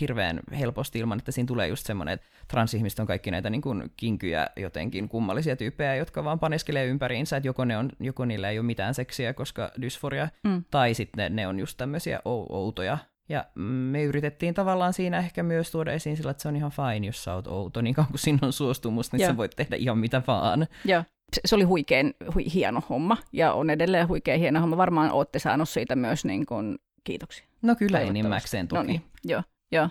hirveän helposti ilman, että siinä tulee just semmoinen, että transihmiset on kaikki näitä niin kuin kinkyjä jotenkin kummallisia tyyppejä, jotka vaan paneskelee ympäriinsä, että joko, ne on, joko niillä ei ole mitään seksiä, koska dysforia, mm. tai sitten ne on just tämmöisiä outoja ja me yritettiin tavallaan siinä ehkä myös tuoda esiin sillä, että se on ihan fine, jos sä oot outo, niin kauan kuin sinun on suostumus, niin Joo. sä voit tehdä ihan mitä vaan. Joo. Se oli huikein hui, hieno homma ja on edelleen huikein hieno homma. Varmaan olette saanut siitä myös niin kuin, kiitoksia. No kyllä enimmäkseen toki. No niin, joo, joo.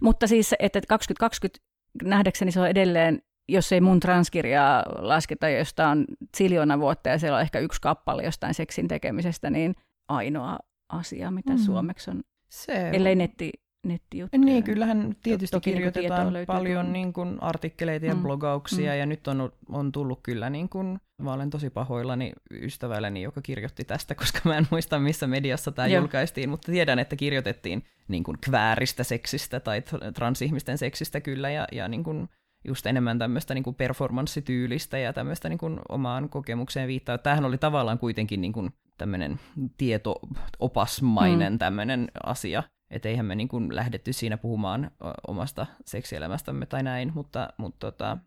Mutta siis, että 2020 nähdäkseni se on edelleen, jos ei mun transkirjaa lasketa, josta on siljona vuotta ja siellä on ehkä yksi kappale jostain seksin tekemisestä, niin ainoa asia, mitä mm. suomeksi on se Ellei netti, nettijuttuja. Niin, kyllähän tietysti Toki niinku kirjoitetaan niin paljon niin kuin artikkeleita ja mm. blogauksia, mm. ja nyt on, on tullut kyllä, niin kuin, mä olen tosi pahoillani ystävälleni, joka kirjoitti tästä, <laughs> koska mä en muista, missä mediassa tämä julkaistiin, mutta tiedän, että kirjoitettiin niin kuin kvääristä seksistä tai transihmisten seksistä kyllä, ja, ja niin kuin, just enemmän tämmöistä niin kuin performanssityylistä ja tämmöistä niin kuin omaan kokemukseen viittaa. Tämähän oli tavallaan kuitenkin niin kuin tämmöinen tieto-opasmainen mm. tämmöinen asia. Että eihän me niin kuin lähdetty siinä puhumaan omasta seksielämästämme tai näin, mutta, mutta, tota,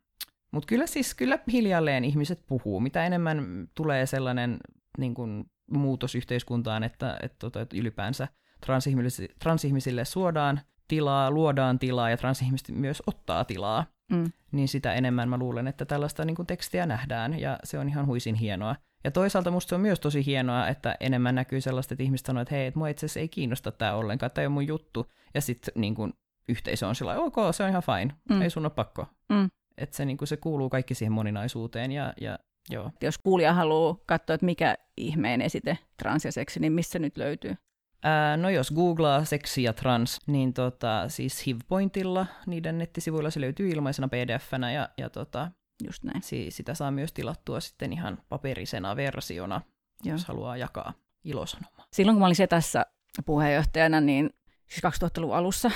mutta kyllä siis kyllä hiljalleen ihmiset puhuu. Mitä enemmän tulee sellainen niin kuin muutos yhteiskuntaan, että, että, tota, että ylipäänsä transihmisille, transihmisille suodaan tilaa, luodaan tilaa ja transihmiset myös ottaa tilaa, mm. niin sitä enemmän mä luulen, että tällaista niin kuin tekstiä nähdään ja se on ihan huisin hienoa. Ja toisaalta musta se on myös tosi hienoa, että enemmän näkyy sellaista, että ihmiset sanoo, että hei, että mua itse asiassa ei kiinnosta tämä ollenkaan, tämä ei ole mun juttu. Ja sitten niin kuin, yhteisö on sillä ok, se on ihan fine, mm. ei sun ole pakko. Mm. Että se, niin se kuuluu kaikki siihen moninaisuuteen ja, ja joo. Jos kuulija haluaa katsoa, että mikä ihmeen esite trans ja seksi, niin missä nyt löytyy? Ää, no jos googlaa seksi ja trans, niin tota, siis HivPointilla niiden nettisivuilla se löytyy ilmaisena pdf-nä ja, ja tota, Just näin. Si- sitä saa myös tilattua sitten ihan paperisena versiona, Joo. jos haluaa jakaa ilosanomaa. Silloin kun mä olin tässä puheenjohtajana, niin siis 2000-luvun alussa,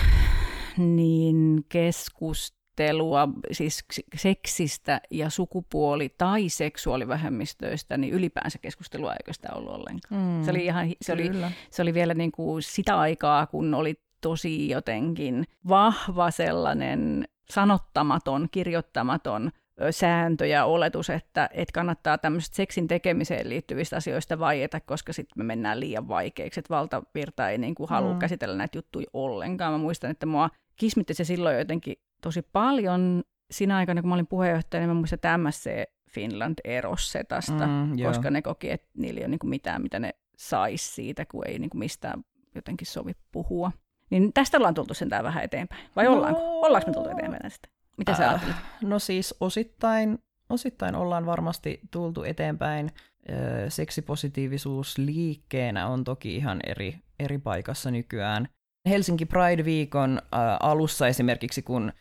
niin keskustelua siis seksistä ja sukupuoli- tai seksuaalivähemmistöistä, niin ylipäänsä keskustelua eikö sitä ollut ollenkaan. Mm, se, oli ihan, se, oli, se oli vielä niin kuin sitä aikaa, kun oli tosi jotenkin vahva sellainen sanottamaton, kirjoittamaton sääntö ja oletus, että, että kannattaa tämmöistä seksin tekemiseen liittyvistä asioista vaieta, koska sitten me mennään liian vaikeiksi, että valtavirta ei niin kuin halua mm. käsitellä näitä juttuja ollenkaan. Mä muistan, että mua kismitti se silloin jotenkin tosi paljon. Siinä aikana, kun mä olin puheenjohtaja, niin mä muistan, että MSC Finland erosi setasta, mm, koska ne koki, että niillä ei ole niin kuin mitään, mitä ne saisi siitä, kun ei niin kuin mistään jotenkin sovi puhua. Niin tästä ollaan tultu sentään vähän eteenpäin. Vai no... ollaanko? Ollaanko me tultu eteenpäin tästä? Mitä sä ajattelet? no siis osittain, osittain ollaan varmasti tultu eteenpäin. Seksipositiivisuus liikkeenä on toki ihan eri, eri paikassa nykyään. Helsinki Pride-viikon alussa esimerkiksi, kun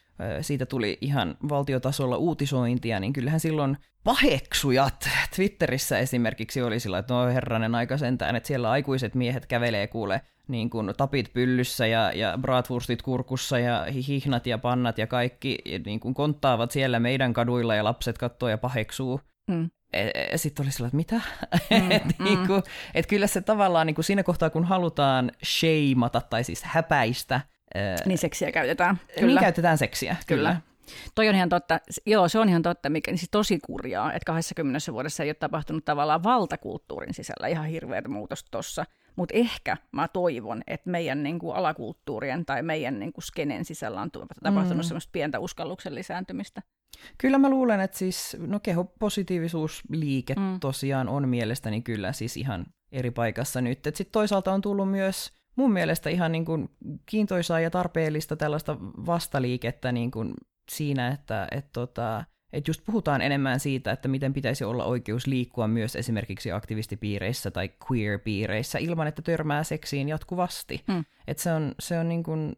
siitä tuli ihan valtiotasolla uutisointia, niin kyllähän silloin paheksujat Twitterissä esimerkiksi oli sillä, että no herranen aika sentään, että siellä aikuiset miehet kävelee kuule niin kuin tapit pyllyssä ja, ja bratwurstit kurkussa ja hihnat ja pannat ja kaikki niin kuin konttaavat siellä meidän kaduilla ja lapset katsoo ja paheksuu. Mm. E, e, Sitten oli sillä, että mitä? Mm, <laughs> et, mm. niin kuin, et kyllä se tavallaan niin kuin siinä kohtaa, kun halutaan sheimata tai siis häpäistä. Niin seksiä käytetään. Niin kyllä. Niin käytetään seksiä, kyllä. kyllä. Toi on ihan totta, joo se on ihan totta, mikä niin siis tosi kurjaa, että 20 vuodessa ei ole tapahtunut tavallaan valtakulttuurin sisällä ihan hirveä muutos tuossa. Mutta ehkä mä toivon, että meidän niin kuin alakulttuurien tai meidän niin kuin skenen sisällä on tapahtunut mm. semmoista pientä uskalluksen lisääntymistä. Kyllä mä luulen, että siis no kehopositiivisuusliike mm. tosiaan on mielestäni kyllä siis ihan eri paikassa nyt. Sitten toisaalta on tullut myös mun mielestä ihan niin kuin kiintoisaa ja tarpeellista tällaista vastaliikettä niin kuin siinä, että et tota, et just puhutaan enemmän siitä, että miten pitäisi olla oikeus liikkua myös esimerkiksi aktivistipiireissä tai queer-piireissä ilman, että törmää seksiin jatkuvasti. Mm. Et se on, se on niin kuin,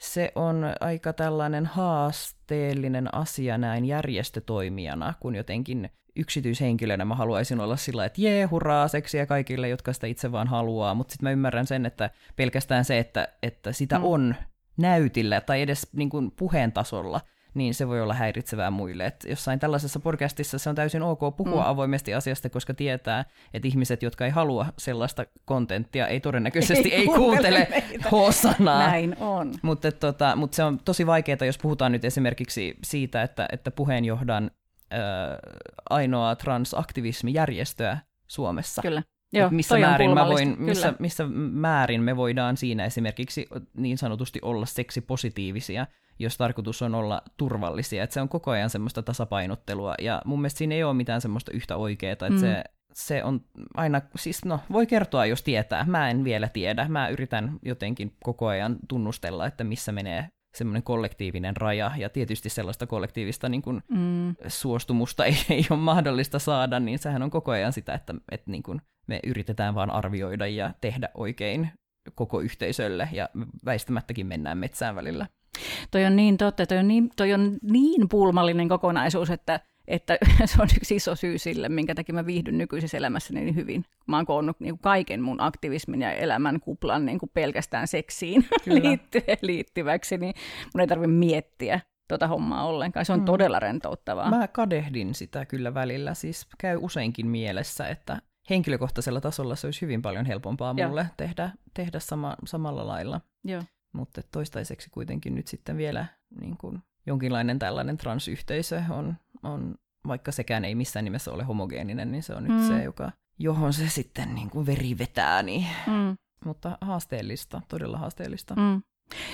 se on aika tällainen haasteellinen asia näin järjestötoimijana, kun jotenkin yksityishenkilönä mä haluaisin olla sillä, että jee, hurraa, seksiä kaikille, jotka sitä itse vaan haluaa, mutta sitten mä ymmärrän sen, että pelkästään se, että, että sitä mm. on näytillä tai edes niin kuin puheen tasolla, niin se voi olla häiritsevää muille. Et jossain tällaisessa podcastissa se on täysin ok puhua mm. avoimesti asiasta, koska tietää, että ihmiset, jotka ei halua sellaista kontenttia, ei todennäköisesti <laughs> ei, ei kuuntele H-sanaa. Näin on. Mutta tota, mut se on tosi vaikeaa, jos puhutaan nyt esimerkiksi siitä, että, että puheenjohdan äh, ainoa transaktivismijärjestöä Suomessa. Kyllä. Joo, missä, määrin mä voin, missä, missä määrin me voidaan siinä esimerkiksi niin sanotusti olla seksipositiivisia, jos tarkoitus on olla turvallisia. Että se on koko ajan semmoista tasapainottelua, ja mun mielestä siinä ei ole mitään semmoista yhtä oikeaa, että mm. se, se on aina, siis no, voi kertoa, jos tietää. Mä en vielä tiedä. Mä yritän jotenkin koko ajan tunnustella, että missä menee semmoinen kollektiivinen raja, ja tietysti sellaista kollektiivista niin kuin, mm. suostumusta <laughs> ei, ei ole mahdollista saada, niin sehän on koko ajan sitä, että, että niin kuin, me yritetään vaan arvioida ja tehdä oikein koko yhteisölle, ja väistämättäkin mennään metsään välillä. Toi on niin totta, toi on niin, toi on niin pulmallinen kokonaisuus, että, että <laughs> se on yksi iso syy sille, minkä takia mä viihdyn nykyisessä elämässä niin hyvin. Mä oon koonnut niin kuin kaiken mun aktivismin ja elämän kuplan niin kuin pelkästään seksiin <laughs> liitty- liittyväksi, niin mun ei tarvitse miettiä tuota hommaa ollenkaan. Se on mm. todella rentouttavaa. Mä kadehdin sitä kyllä välillä, siis käy useinkin mielessä, että henkilökohtaisella tasolla se olisi hyvin paljon helpompaa mulle tehdä, tehdä sama, samalla lailla. Joo. Mutta toistaiseksi kuitenkin nyt sitten vielä niin kuin jonkinlainen tällainen transyhteisö on, on, vaikka sekään ei missään nimessä ole homogeeninen, niin se on nyt mm. se, joka, johon se sitten niin kuin veri vetää. Niin. Mm. Mutta haasteellista, todella haasteellista. Mm.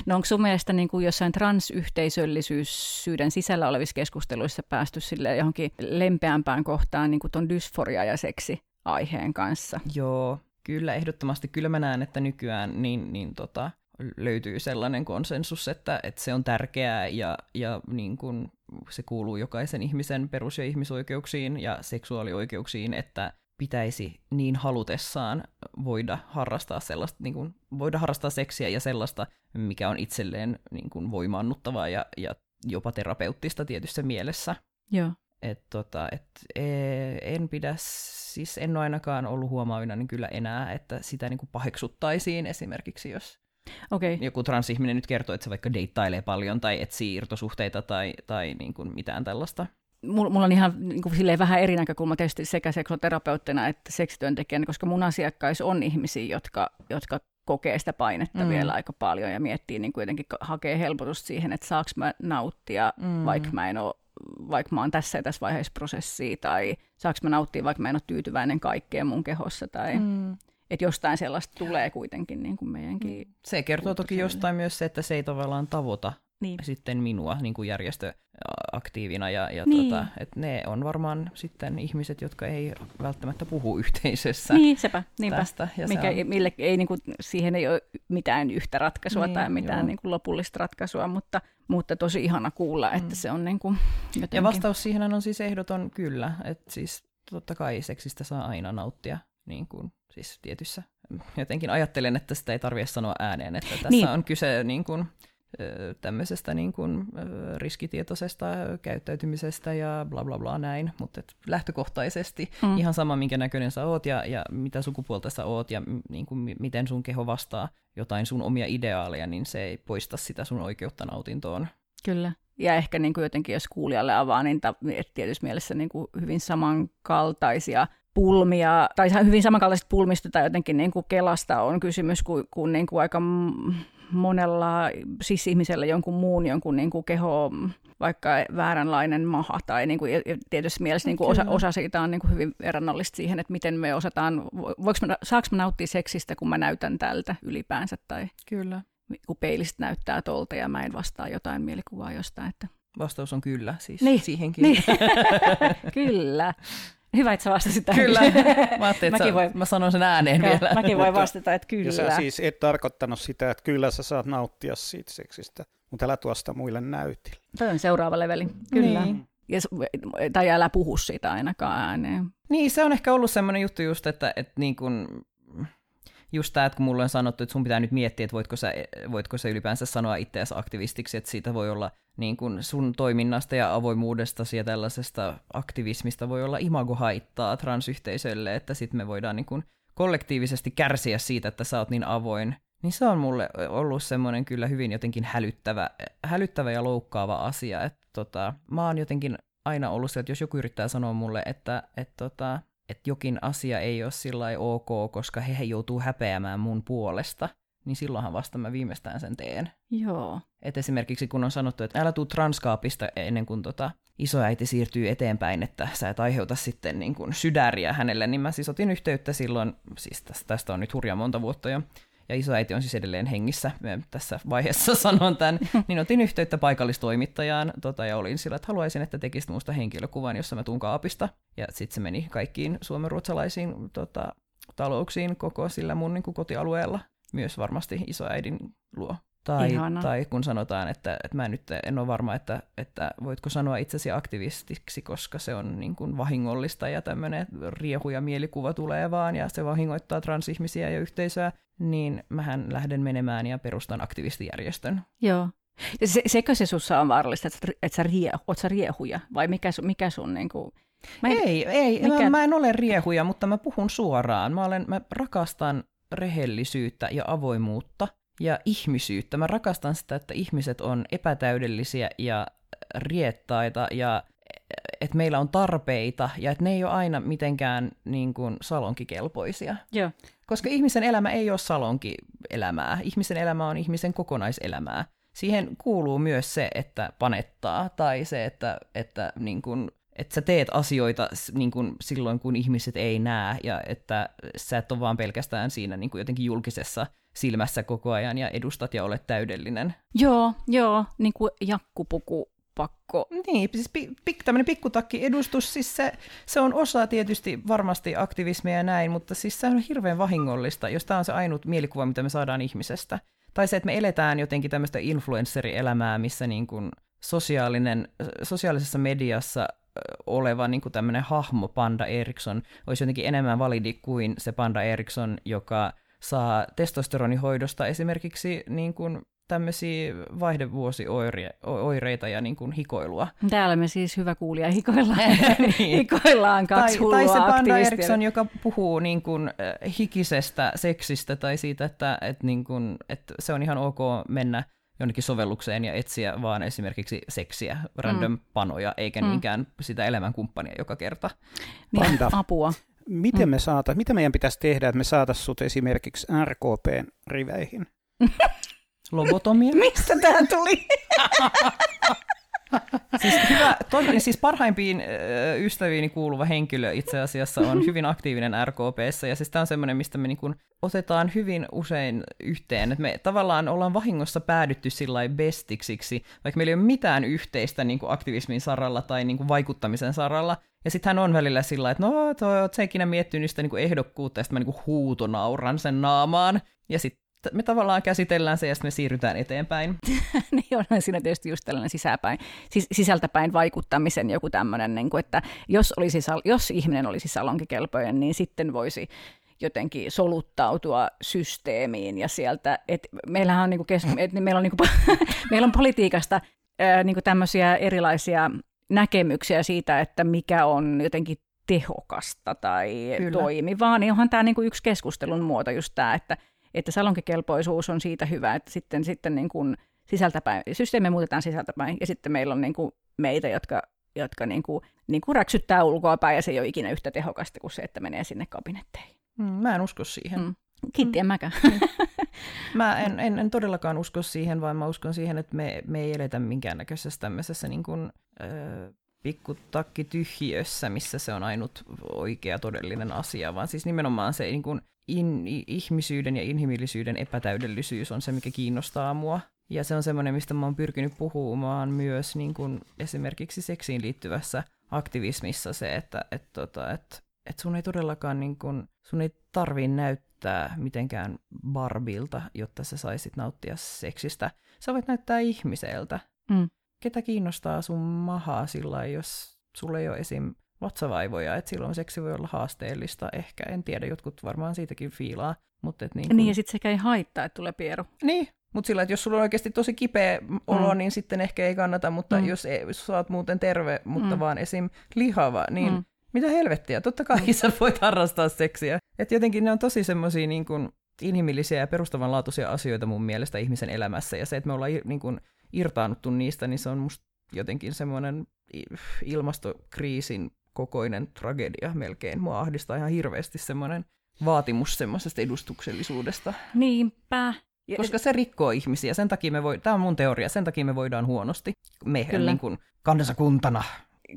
No onko sun mielestä niin kuin jossain transyhteisöllisyysyyden sisällä olevissa keskusteluissa päästy sille johonkin lempeämpään kohtaan niin kuin ton dysforia ja seksi aiheen kanssa? Joo, kyllä ehdottomasti. Kyllä mä näen, että nykyään niin, niin tota, löytyy sellainen konsensus, että, että se on tärkeää ja, ja niin kuin se kuuluu jokaisen ihmisen perus- ja ihmisoikeuksiin ja seksuaalioikeuksiin, että pitäisi niin halutessaan voida harrastaa sellaista, niin kuin, voida harrastaa seksiä ja sellaista, mikä on itselleen niin kuin voimaannuttavaa ja, ja jopa terapeuttista tietyssä mielessä. Joo. Et tota, et e, en pidä, siis en ole ainakaan ollut huomaavina niin kyllä enää, että sitä niin kuin paheksuttaisiin esimerkiksi, jos Okay. Joku transihminen nyt kertoo, että se vaikka deittailee paljon tai etsii irtosuhteita tai, tai niin kuin mitään tällaista. Mulla on ihan niin kuin silleen vähän eri näkökulma tietysti sekä seksoterapeuttina että seksityöntekijänä, koska mun asiakkaissa on ihmisiä, jotka, jotka kokee sitä painetta mm. vielä aika paljon ja miettii niin kuin jotenkin hakee helpotusta siihen, että saaks mä nauttia, mm. vaikka mä en ole vaikka mä oon tässä ja tässä vaiheessa prosessia, tai saaks mä nauttia, vaikka mä en ole tyytyväinen kaikkeen mun kehossa, tai mm että jostain sellaista tulee kuitenkin niin kuin meidänkin. Mm. Se kertoo toki jostain myös se, että se ei tavallaan tavoita niin. sitten minua niin kuin järjestöaktiivina. Ja, ja niin. tota, että ne on varmaan sitten ihmiset, jotka ei välttämättä puhu yhteisössä niin, sepä, niinpä. tästä. Ja Mikä, on... mille, ei, niin kuin, siihen ei ole mitään yhtä ratkaisua niin, tai mitään niin kuin lopullista ratkaisua, mutta, mutta tosi ihana kuulla, että mm. se on niin kuin jotenkin... Ja vastaus siihen on siis ehdoton kyllä, että siis totta kai seksistä saa aina nauttia niin kuin siis tietyssä, jotenkin ajattelen, että sitä ei tarvitse sanoa ääneen, että tässä niin. on kyse niin kuin, tämmöisestä niin kuin, riskitietoisesta käyttäytymisestä ja bla bla bla näin, mutta lähtökohtaisesti mm. ihan sama, minkä näköinen sä oot ja, ja mitä sukupuolta sä oot ja niin kuin, miten sun keho vastaa jotain sun omia ideaaleja, niin se ei poista sitä sun oikeutta nautintoon. Kyllä. Ja ehkä niin kuin jotenkin, jos kuulijalle avaa, niin ta, tietysti mielessä niin kuin hyvin samankaltaisia pulmia, tai hyvin samankaltaisista pulmista tai jotenkin niin kuin Kelasta on kysymys kuin, kuin, niin kuin aika monella siis ihmisellä jonkun muun jonkun niin kuin keho, vaikka vääränlainen maha, tai niin kuin, tietysti mielessä niin kuin osa, osa siitä on niin kuin hyvin verrannollista siihen, että miten me osataan, voiko mä, saanko mä nauttia seksistä, kun mä näytän tältä ylipäänsä, tai Kyllä. kun peilistä näyttää tolta ja mä en vastaa jotain mielikuvaa jostain. Että... Vastaus on kyllä, siis niin. siihenkin. Niin. <laughs> kyllä. Hyvä, että sä vastasit tähän. Kyllä. <laughs> Mä ajattelin, että voin... mä sanon sen ääneen ja, vielä. Mäkin voin vastata, että kyllä. Ja sä siis et tarkoittanut sitä, että kyllä sä saat nauttia siitä seksistä, mutta älä tuosta muille näytillä. Tämä on seuraava leveli, kyllä. Niin. Ja, tai älä puhu siitä ainakaan ääneen. Niin, se on ehkä ollut semmoinen juttu just, että, että niin kun just tämä, että kun mulle on sanottu, että sun pitää nyt miettiä, että voitko sä, voitko sä ylipäänsä sanoa itseäsi aktivistiksi, että siitä voi olla niin kun sun toiminnasta ja avoimuudesta ja tällaisesta aktivismista voi olla imagohaittaa transyhteisölle, että sitten me voidaan niin kun kollektiivisesti kärsiä siitä, että sä oot niin avoin niin se on mulle ollut semmoinen kyllä hyvin jotenkin hälyttävä, hälyttävä ja loukkaava asia. Että tota, mä oon jotenkin aina ollut se, että jos joku yrittää sanoa mulle, että, että, tota, että jokin asia ei ole sillä ok, koska he, he joutuu häpeämään mun puolesta, niin silloinhan vasta mä viimeistään sen teen. Joo. Et esimerkiksi kun on sanottu, että älä tuu transkaapista ennen kuin tota isoäiti siirtyy eteenpäin, että sä et aiheuta sitten niin kuin sydäriä hänelle, niin mä siis otin yhteyttä silloin, siis tästä on nyt hurja monta vuotta jo, ja isoäiti on siis edelleen hengissä, Mä tässä vaiheessa <laughs> sanon tämän, niin otin yhteyttä paikallistoimittajaan tota, ja olin sillä, että haluaisin, että tekisit muusta henkilökuvan, jossa mä tuun kaapista. Ja sitten se meni kaikkiin suomenruotsalaisiin tota, talouksiin koko sillä mun niin kuin, kotialueella, myös varmasti isoäidin luo. Tai, tai kun sanotaan, että, että mä nyt en ole varma, että, että voitko sanoa itsesi aktivistiksi, koska se on niin kuin vahingollista ja tämmöinen riehu ja mielikuva tulee vaan ja se vahingoittaa transihmisiä ja yhteisöä, niin mähän lähden menemään ja perustan aktivistijärjestön. Joo. Se, sekö se sussa on vaarallista, että, että sä, rie, oot sä riehuja vai mikä, mikä sun niin kuin... Mä en, ei, ei mikä... mä, mä en ole riehuja, mutta mä puhun suoraan. Mä, olen, mä rakastan rehellisyyttä ja avoimuutta ja ihmisyyttä. Mä rakastan sitä, että ihmiset on epätäydellisiä ja riettaita ja että meillä on tarpeita ja että ne ei ole aina mitenkään niin kuin salonkikelpoisia. Joo. Koska ihmisen elämä ei ole salonkielämää. Ihmisen elämä on ihmisen kokonaiselämää. Siihen kuuluu myös se, että panettaa tai se, että, että, niin kuin, että sä teet asioita niin kuin silloin, kun ihmiset ei näe ja että sä et ole vaan pelkästään siinä niin kuin jotenkin julkisessa silmässä koko ajan ja edustat ja olet täydellinen. Joo, joo, niin kuin jakkupuku pakko. Niin, siis pi, pi, tämmöinen pikkutakki-edustus, siis se, se on osa tietysti varmasti aktivismia ja näin, mutta siis se on hirveän vahingollista, jos tämä on se ainut mielikuva, mitä me saadaan ihmisestä. Tai se, että me eletään jotenkin tämmöistä influencerielämää, missä niin kuin sosiaalinen, sosiaalisessa mediassa oleva niin kuin tämmöinen hahmo Panda Eriksson olisi jotenkin enemmän validi kuin se Panda Eriksson, joka saa testosteronihoidosta esimerkiksi niin kuin tämmöisiä vaihdevuosioireita ja niin kuin hikoilua. Täällä me siis hyvä kuulija <laughs> hikoillaan, niin. hikoillaan kaksi tai, tai se Panda Eriksson, joka puhuu niin kuin hikisestä seksistä tai siitä, että, että, niin kuin, että se on ihan ok mennä jonnekin sovellukseen ja etsiä vaan esimerkiksi seksiä, random mm. panoja, eikä mm. niinkään sitä elämänkumppania joka kerta. Niin, Panda. apua. Miten, mm. me saata, mitä meidän pitäisi tehdä, että me saataisiin sut esimerkiksi RKPn riveihin? Lobotomia. <laughs> Mistä tämä tuli? <laughs> siis, hyvä, to, siis parhaimpiin ystäviini kuuluva henkilö itse asiassa on hyvin aktiivinen RKPssä, ja siis tämä on semmoinen, mistä me niin otetaan hyvin usein yhteen, että me tavallaan ollaan vahingossa päädytty sillä bestiksiksi, vaikka meillä ei ole mitään yhteistä niin kuin aktivismin saralla tai niin kuin vaikuttamisen saralla, ja sitten hän on välillä sillä että no, oot sä ikinä miettinyt sitä niin kuin ehdokkuutta, ja sitten mä niin kuin huutonauran sen naamaan, ja sitten me tavallaan käsitellään se ja sitten me siirrytään eteenpäin. <laughs> niin onhan siinä tietysti just tällainen sisäpäin, sis- sisältäpäin vaikuttamisen joku tämmöinen, niin kuin, että jos, olisi, jos ihminen olisi salonkikelpoinen, niin sitten voisi jotenkin soluttautua systeemiin ja sieltä, että meillähän on, niin kuin kes- et meillä on, niin kuin, <laughs> meillä on politiikasta ää, niin kuin tämmöisiä erilaisia näkemyksiä siitä, että mikä on jotenkin tehokasta tai Kyllä. toimivaa, niin onhan tämä niin kuin yksi keskustelun muoto just tämä, että että salonkikelpoisuus on siitä hyvä, että sitten, sitten niin kuin sisältäpäin, systeemi muutetaan sisältäpäin, ja sitten meillä on niin kuin meitä, jotka, jotka niin kuin, niin kuin räksyttää ulkoapäin, ja se ei ole ikinä yhtä tehokasta kuin se, että menee sinne kabinetteihin. Mm, mä en usko siihen. Mm. Kiitti, mm. en mäkään. mä en, en, en todellakaan usko siihen, vaan mä uskon siihen, että me, me ei eletä minkäännäköisessä tämmöisessä niin kuin, äh, pikkutakki tyhjiössä, missä se on ainut oikea todellinen asia, vaan siis nimenomaan se niin kuin, in, ihmisyyden ja inhimillisyyden epätäydellisyys on se, mikä kiinnostaa mua. Ja se on semmoinen, mistä mä oon pyrkinyt puhumaan myös niin kuin esimerkiksi seksiin liittyvässä aktivismissa se, että et, tota, et, et sun ei todellakaan niin kuin, sun ei tarvii näyttää mitenkään barbilta, jotta sä saisit nauttia seksistä. Sä voit näyttää ihmiseltä. Mm. Ketä kiinnostaa sun mahaa sillä jos sulle ei ole esim vatsavaivoja, että silloin seksi voi olla haasteellista. Ehkä, en tiedä, jotkut varmaan siitäkin fiilaa. Mutta et niin, kun... niin, ja sitten sekä ei haittaa, että tulee pieru. Niin, mutta sillä, että jos sulla on oikeasti tosi kipeä olo, mm. niin sitten ehkä ei kannata, mutta mm. jos, ei, jos sä oot muuten terve, mutta mm. vaan esim. lihava, niin mm. mitä helvettiä, totta kai mm. <laughs> sä voit harrastaa seksiä. Että jotenkin ne on tosi semmoisia niin inhimillisiä ja perustavanlaatuisia asioita mun mielestä ihmisen elämässä, ja se, että me ollaan niin kuin, irtaannuttu niistä, niin se on musta jotenkin semmoinen ilmastokriisin kokoinen tragedia melkein. Mua ahdistaa ihan hirveästi semmoinen vaatimus semmoisesta edustuksellisuudesta. Niinpä. Koska se rikkoo ihmisiä. Sen takia me voi, tämä on mun teoria, sen takia me voidaan huonosti. Me Kyllä. niin kuin kansakuntana.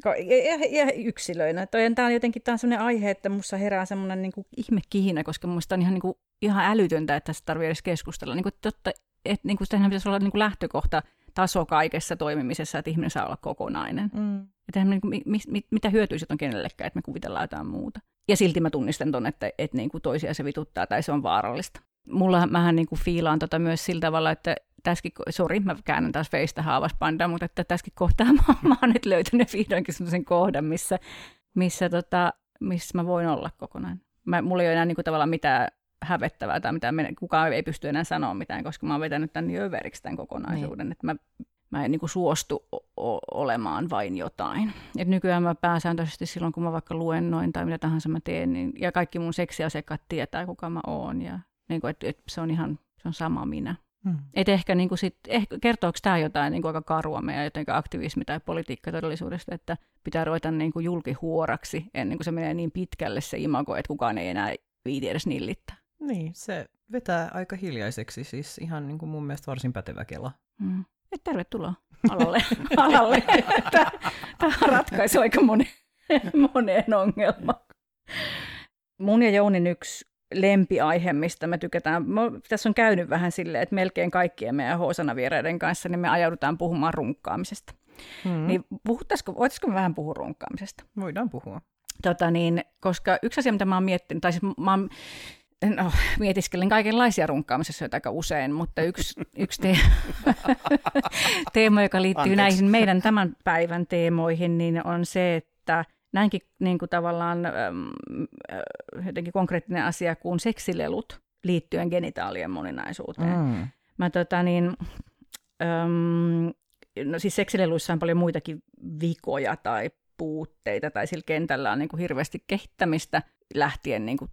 Ja, ja yksilöinä. Tämä on jotenkin tämä on sellainen aihe, että minussa herää semmoinen niin ihmekihinä, koska minusta on ihan, niin kuin, ihan älytöntä, että tästä tarvitsee edes keskustella. Niin kuin, totta, että niin kuin, pitäisi olla niin kuin lähtökohta taso kaikessa toimimisessa, että ihminen saa olla kokonainen. Mm. Että niin kuin, mi, mi, mitä hyötyä on kenellekään, että me kuvitellaan jotain muuta. Ja silti mä tunnistan ton, että, että niin kuin toisia se vituttaa tai se on vaarallista. Mulla mähän niin kuin fiilaan tota myös sillä tavalla, että tässäkin, sori, mä käännän taas feistä haavas panda, mutta että tässäkin kohtaa <laughs> mä, mä oon nyt löytänyt vihdoinkin sellaisen kohdan, missä, missä, tota, missä mä voin olla kokonainen. Mä, mulla ei ole enää niin kuin, tavallaan mitään hävettävää tai mitään, kukaan ei pysty enää sanoa mitään, koska mä oon vetänyt tämän niin överiksi tämän kokonaisuuden, niin. että mä, mä en niin kuin suostu o- olemaan vain jotain. Et nykyään mä pääsääntöisesti silloin, kun mä vaikka luennoin tai mitä tahansa mä teen, niin, ja kaikki mun seksiasiakkaat tietää, kuka mä oon, ja niin kuin, et, et se on ihan se on sama minä. Hmm. Et ehkä, niin kuin sit, ehkä kertooko tämä jotain niin kuin aika karua meidän jotenkin aktivismi tai politiikka todellisuudesta, että pitää ruveta niin kuin julkihuoraksi ennen kuin se menee niin pitkälle se imago, että kukaan ei enää viiti edes nillittää. Niin, se vetää aika hiljaiseksi, siis ihan niin kuin mun mielestä varsin pätevä kela. Mm. Et tervetuloa alalle. <laughs> alalle. Tämä ratkaisi aika monen, moneen ongelmaan. Mun ja Jounin yksi lempiaihe, mistä me tykätään. Me, tässä on käynyt vähän silleen, että melkein kaikkien meidän Hoosana-vieraiden kanssa niin me ajaudutaan puhumaan runkkaamisesta. Hmm. Niin puhuttaisiko, voitaisiko me vähän puhua runkkaamisesta? Voidaan puhua. Tota niin, koska yksi asia, mitä mä oon miettinyt, tai siis mä oon no, mietiskelen kaikenlaisia runkkaamisessa aika usein, mutta yksi, <laughs> yksi te- <laughs> teema, joka liittyy Anteeksi. näihin meidän tämän päivän teemoihin, niin on se, että näinkin niin kuin tavallaan äm, äh, jotenkin konkreettinen asia kuin seksilelut liittyen genitaalien moninaisuuteen. Mm. Mä tota niin, äm, no siis seksileluissa on paljon muitakin vikoja tai puutteita tai sillä kentällä on niin kuin hirveästi kehittämistä lähtien niin kuin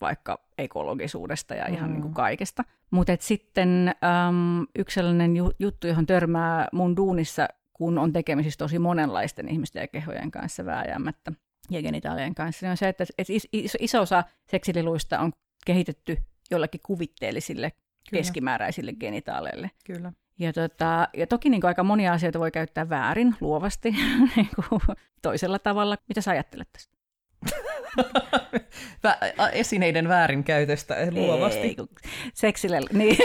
vaikka ekologisuudesta ja ihan mm. niin kuin kaikesta. Mutta sitten äm, yksi sellainen juttu, johon törmää mun duunissa, kun on tekemisissä tosi monenlaisten ihmisten ja kehojen kanssa vääjäämättä ja genitaalien kanssa, niin on se, että et iso, iso osa seksililuista on kehitetty jollekin kuvitteellisille Kyllä. keskimääräisille genitaaleille. Kyllä. Ja, tota, ja toki niin aika monia asioita voi käyttää väärin, luovasti, <laughs> niin toisella tavalla. Mitä sä ajattelet tästä? Esineiden väärinkäytöstä luovasti. Ei, seksille, niin.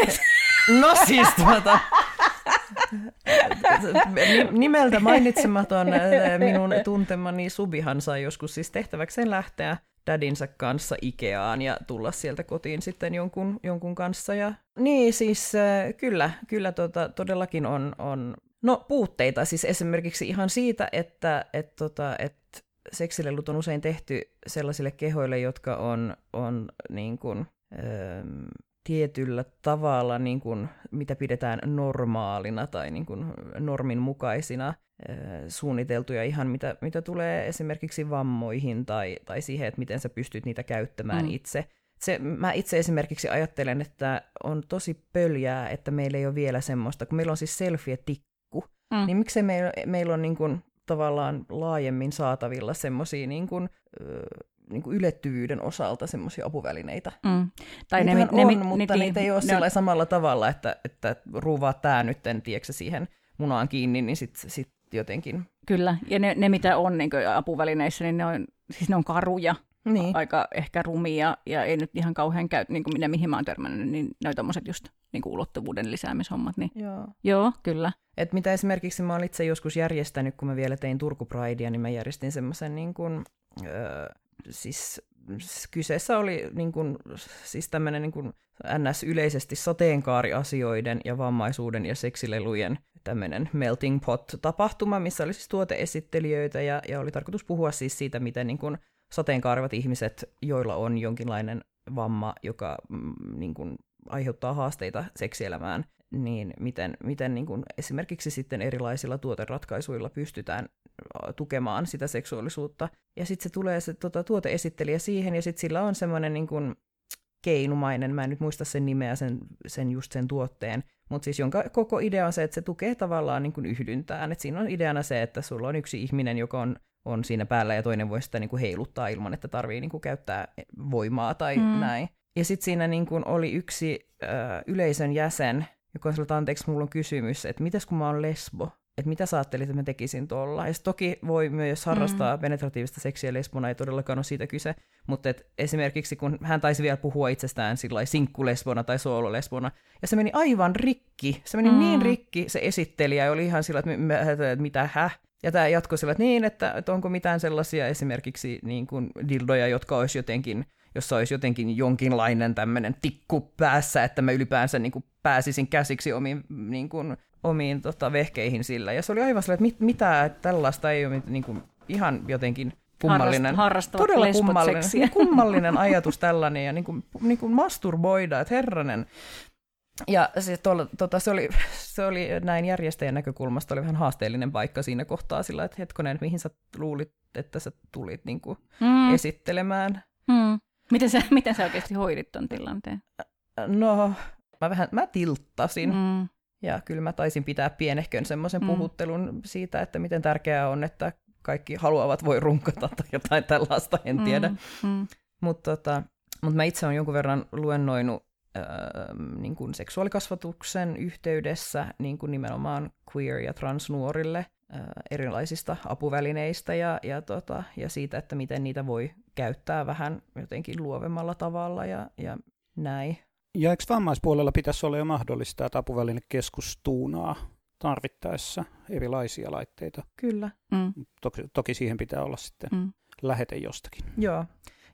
No siis tuota, nimeltä mainitsematon minun tuntemani Subihan sai joskus siis tehtäväkseen lähteä dadinsä kanssa Ikeaan ja tulla sieltä kotiin sitten jonkun, jonkun kanssa. Ja... Niin siis kyllä, kyllä tota, todellakin on, on no, puutteita siis esimerkiksi ihan siitä, että et, tota, et seksilelut on usein tehty sellaisille kehoille, jotka on, on niin kuin, öö, tietyllä tavalla, niin kuin, mitä pidetään normaalina tai niin kuin normin mukaisina öö, suunniteltuja ihan mitä, mitä tulee esimerkiksi vammoihin tai, tai siihen, että miten sä pystyt niitä käyttämään mm. itse. Se, mä itse esimerkiksi ajattelen, että on tosi pöljää, että meillä ei ole vielä semmoista, kun meillä on siis selfie-tikku, mm. niin miksei meillä, meillä on niin kuin tavallaan laajemmin saatavilla semmoisia niin kuin, niin kuin ylettyvyyden osalta semmoisia apuvälineitä. Mm. Tai ne, ne, on, ne, mutta ne, niitä ei ole sillä samalla tavalla, että, että ruuvaa tämä nyt, tiedätkö, siihen munaan kiinni, niin sitten sit jotenkin... Kyllä, ja ne, ne mitä on niin apuvälineissä, niin ne on, siis ne on karuja, niin. aika ehkä rumia, ja ei nyt ihan kauhean käy, niin kuin minä mihin mä oon törmännyt, niin ne on tommoset just niin kuin ulottuvuuden lisäämishommat. Niin... Joo. Joo, kyllä. Et mitä esimerkiksi mä oon itse joskus järjestänyt, kun mä vielä tein Turku Pridea, niin mä järjestin semmoisen niin kuin, öö, siis kyseessä oli niin kuin, siis tämmöinen niin kuin NS yleisesti sateenkaariasioiden ja vammaisuuden ja seksilelujen tämmöinen melting pot-tapahtuma, missä oli siis tuoteesittelijöitä ja, ja oli tarkoitus puhua siis siitä, miten niin kuin sateenkaarivat ihmiset, joilla on jonkinlainen vamma, joka mm, niin kuin, aiheuttaa haasteita seksielämään, niin miten, miten niin kuin esimerkiksi sitten erilaisilla tuoteratkaisuilla pystytään tukemaan sitä seksuaalisuutta. Ja sitten se tulee se tota, tuoteesittelijä siihen, ja sitten sillä on semmoinen niin kuin, keinumainen, mä en nyt muista sen nimeä, sen, sen just sen tuotteen, mutta siis jonka koko idea on se, että se tukee tavallaan niin kuin yhdyntään. Et siinä on ideana se, että sulla on yksi ihminen, joka on, on siinä päällä ja toinen voi sitä niin kuin heiluttaa ilman, että tarvii niin kuin käyttää voimaa tai mm. näin. Ja sitten siinä niin kuin oli yksi ö, yleisön jäsen, joka sanoi, että anteeksi, mulla on kysymys, että mitäs kun mä oon lesbo? että mitä sä ajattelit, että mä tekisin tuolla. Ja toki voi myös harrastaa mm. penetratiivista seksiä lesbona, ei todellakaan ole siitä kyse, mutta et esimerkiksi kun hän taisi vielä puhua itsestään sillä sinkkulesbona tai soololesbona, ja se meni aivan rikki, se meni mm. niin rikki se esittelijä, oli ihan sillä, että, että mitä häh, ja tämä jatkoi sillä, että niin, että, että onko mitään sellaisia esimerkiksi niin kuin dildoja, jotka olisi jotenkin, jossa olisi jotenkin jonkinlainen tämmöinen tikku päässä, että mä ylipäänsä niin kuin pääsisin käsiksi omiin niin kuin, omiin tota, vehkeihin sillä. Ja se oli aivan sellainen, että mit, mitä, että tällaista ei ole niin kuin, ihan jotenkin kummallinen, Harrast, todella kummallinen, <laughs> kummallinen ajatus tällainen ja niin kuin, niin kuin masturboida, että herranen. Ja se, tuolla, tota, se, oli, <laughs> se oli näin järjestäjän näkökulmasta oli vähän haasteellinen paikka siinä kohtaa sillä, että hetkonen, mihin sä luulit, että sä tulit niin kuin, mm. esittelemään. Mm. Miten, sä, <laughs> miten sä oikeasti hoidit ton tilanteen? No, mä vähän, mä tilttasin. Mm. Ja kyllä mä taisin pitää pienehkön semmoisen mm. puhuttelun siitä, että miten tärkeää on, että kaikki haluavat voi runkata tai jotain tällaista, en tiedä. Mm. Mm. Mutta tota, mut mä itse olen jonkun verran luennoinut niin kuin seksuaalikasvatuksen yhteydessä niin kuin nimenomaan queer- ja transnuorille äh, erilaisista apuvälineistä ja, ja, tota, ja siitä, että miten niitä voi käyttää vähän jotenkin luovemmalla tavalla ja, ja näin. Ja eikö vammaispuolella pitäisi olla jo mahdollista, että apuvälinekeskus tuunaa tarvittaessa erilaisia laitteita? Kyllä. Mm. Toki, toki siihen pitää olla sitten mm. lähete jostakin. Joo.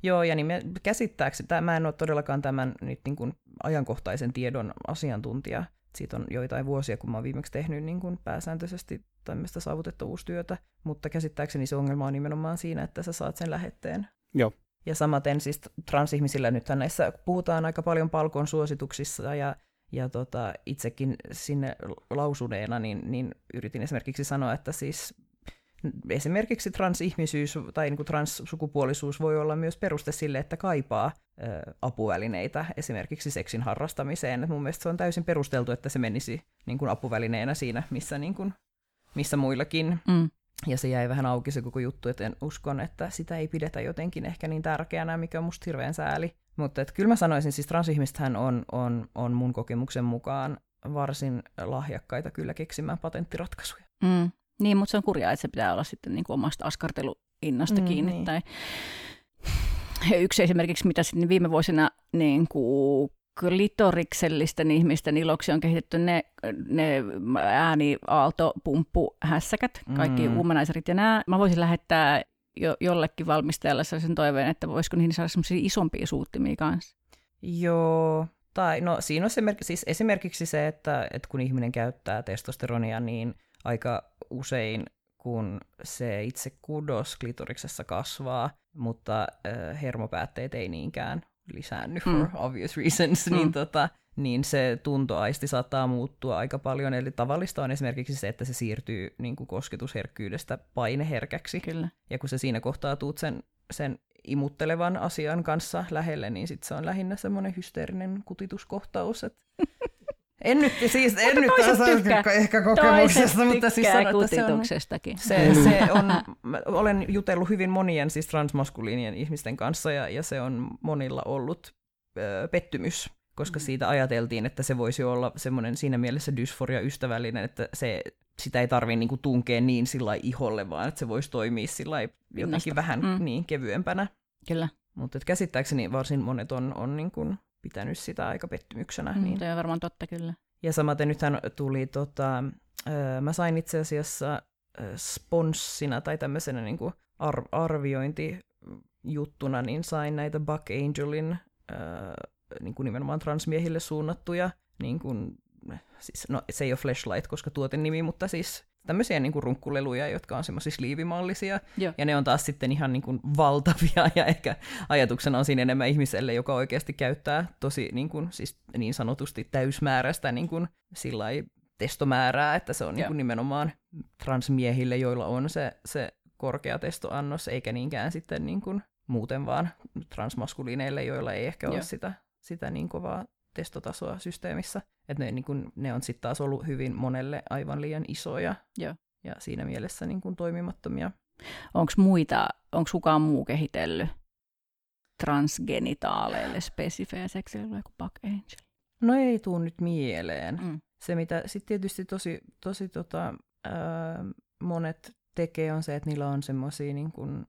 Joo, ja niin käsittääkseni, mä en ole todellakaan tämän nyt niin kuin ajankohtaisen tiedon asiantuntija. Siitä on joitain vuosia, kun mä oon viimeksi tehnyt niin kuin pääsääntöisesti tämmöistä saavutettavuustyötä, mutta käsittääkseni se ongelma on nimenomaan siinä, että sä saat sen lähetteen. Joo. Ja samaten siis transihmisillä nyt näissä puhutaan aika paljon palkon suosituksissa ja, ja tota, itsekin sinne lausuneena niin, niin yritin esimerkiksi sanoa, että siis esimerkiksi transihmisyys tai niin kuin transsukupuolisuus voi olla myös peruste sille, että kaipaa ö, apuvälineitä esimerkiksi seksin harrastamiseen. Et mun mielestä se on täysin perusteltu, että se menisi niin kuin apuvälineenä siinä, missä, niin kuin, missä muillakin. Mm. Ja se jäi vähän auki se koko juttu, että en uskon, että sitä ei pidetä jotenkin ehkä niin tärkeänä, mikä on musta hirveän sääli. Mutta et kyllä mä sanoisin, siis transihmistähän on, on, on mun kokemuksen mukaan varsin lahjakkaita kyllä keksimään patenttiratkaisuja. Mm. Niin, mutta se on kurjaa, että se pitää olla sitten niin kuin omasta askarteluinnosta mm, kiinni. Niin. Tai... Yksi esimerkiksi, mitä sitten viime vuosina niin kuin klitoriksellisten ihmisten iloksi on kehitetty ne, ne ääniaaltopumppuhässäkät, kaikki mm. uumanaisrit ja nämä. Mä voisin lähettää jo, jollekin valmistajalle sellaisen toiveen, että voisiko niihin saada sellaisia isompia suuttimia kanssa. Joo, tai no siinä on se, siis esimerkiksi se, että, että kun ihminen käyttää testosteronia, niin aika usein kun se itse kudos klitoriksessa kasvaa, mutta äh, hermopäätteet ei niinkään lisäänny mm. for obvious reasons, mm. niin, tota, niin se tuntoaisti saattaa muuttua aika paljon. Eli tavallista on esimerkiksi se, että se siirtyy niin kuin kosketusherkkyydestä paineherkäksi. Kyllä. Ja kun se siinä kohtaa tuut sen, sen imuttelevan asian kanssa lähelle, niin sit se on lähinnä semmoinen hysteerinen kutituskohtaus. Että <laughs> En nyt, siis, en nyt tykkää. ehkä kokemuksesta, mutta siis sanon, että se on, se, se on, olen jutellut hyvin monien siis transmaskuliinien ihmisten kanssa ja, ja se on monilla ollut ö, pettymys, koska mm. siitä ajateltiin, että se voisi olla semmoinen siinä mielessä dysforia ystävällinen, että se, sitä ei tarvitse niinku tunkea niin sillä iholle, vaan että se voisi toimia sillä jotenkin vähän mm. niin kevyempänä. Kyllä. Mutta käsittääkseni varsin monet on, on niin kuin pitänyt sitä aika pettymyksenä. Mm, niin. Toi on varmaan totta kyllä. Ja samaten nythän tuli, tota, mä sain itse asiassa sponssina tai tämmöisenä niin kuin ar- arviointijuttuna, niin sain näitä Buck Angelin äh, niin kuin nimenomaan transmiehille suunnattuja, niin kuin, siis, no se ei ole flashlight, koska tuoten nimi, mutta siis tämmöisiä niin kuin runkkuleluja, jotka on semmoisia liivimallisia, Joo. ja ne on taas sitten ihan niin kuin valtavia, <laughs> ja ehkä ajatuksena on siinä enemmän ihmiselle, joka oikeasti käyttää tosi niin, kuin, siis niin sanotusti täysmääräistä niin kuin, testomäärää, että se on niin kuin nimenomaan transmiehille, joilla on se, se korkea testoannos, eikä niinkään sitten niin kuin muuten vaan transmaskuliineille, joilla ei ehkä ole sitä, sitä niin kovaa testotasoa systeemissä. Että ne, niin kuin, ne on sitten taas ollut hyvin monelle aivan liian isoja Joo. ja siinä mielessä niin kuin toimimattomia. Onko muita, onko kukaan muu kehitellyt transgenitaaleille spesifejä seksiä kuin Buck Angel? No ei tuu nyt mieleen. Mm. Se, mitä sitten tietysti tosi, tosi tota, ää, monet tekee, on se, että niillä on semmoisia niin kuin, mm,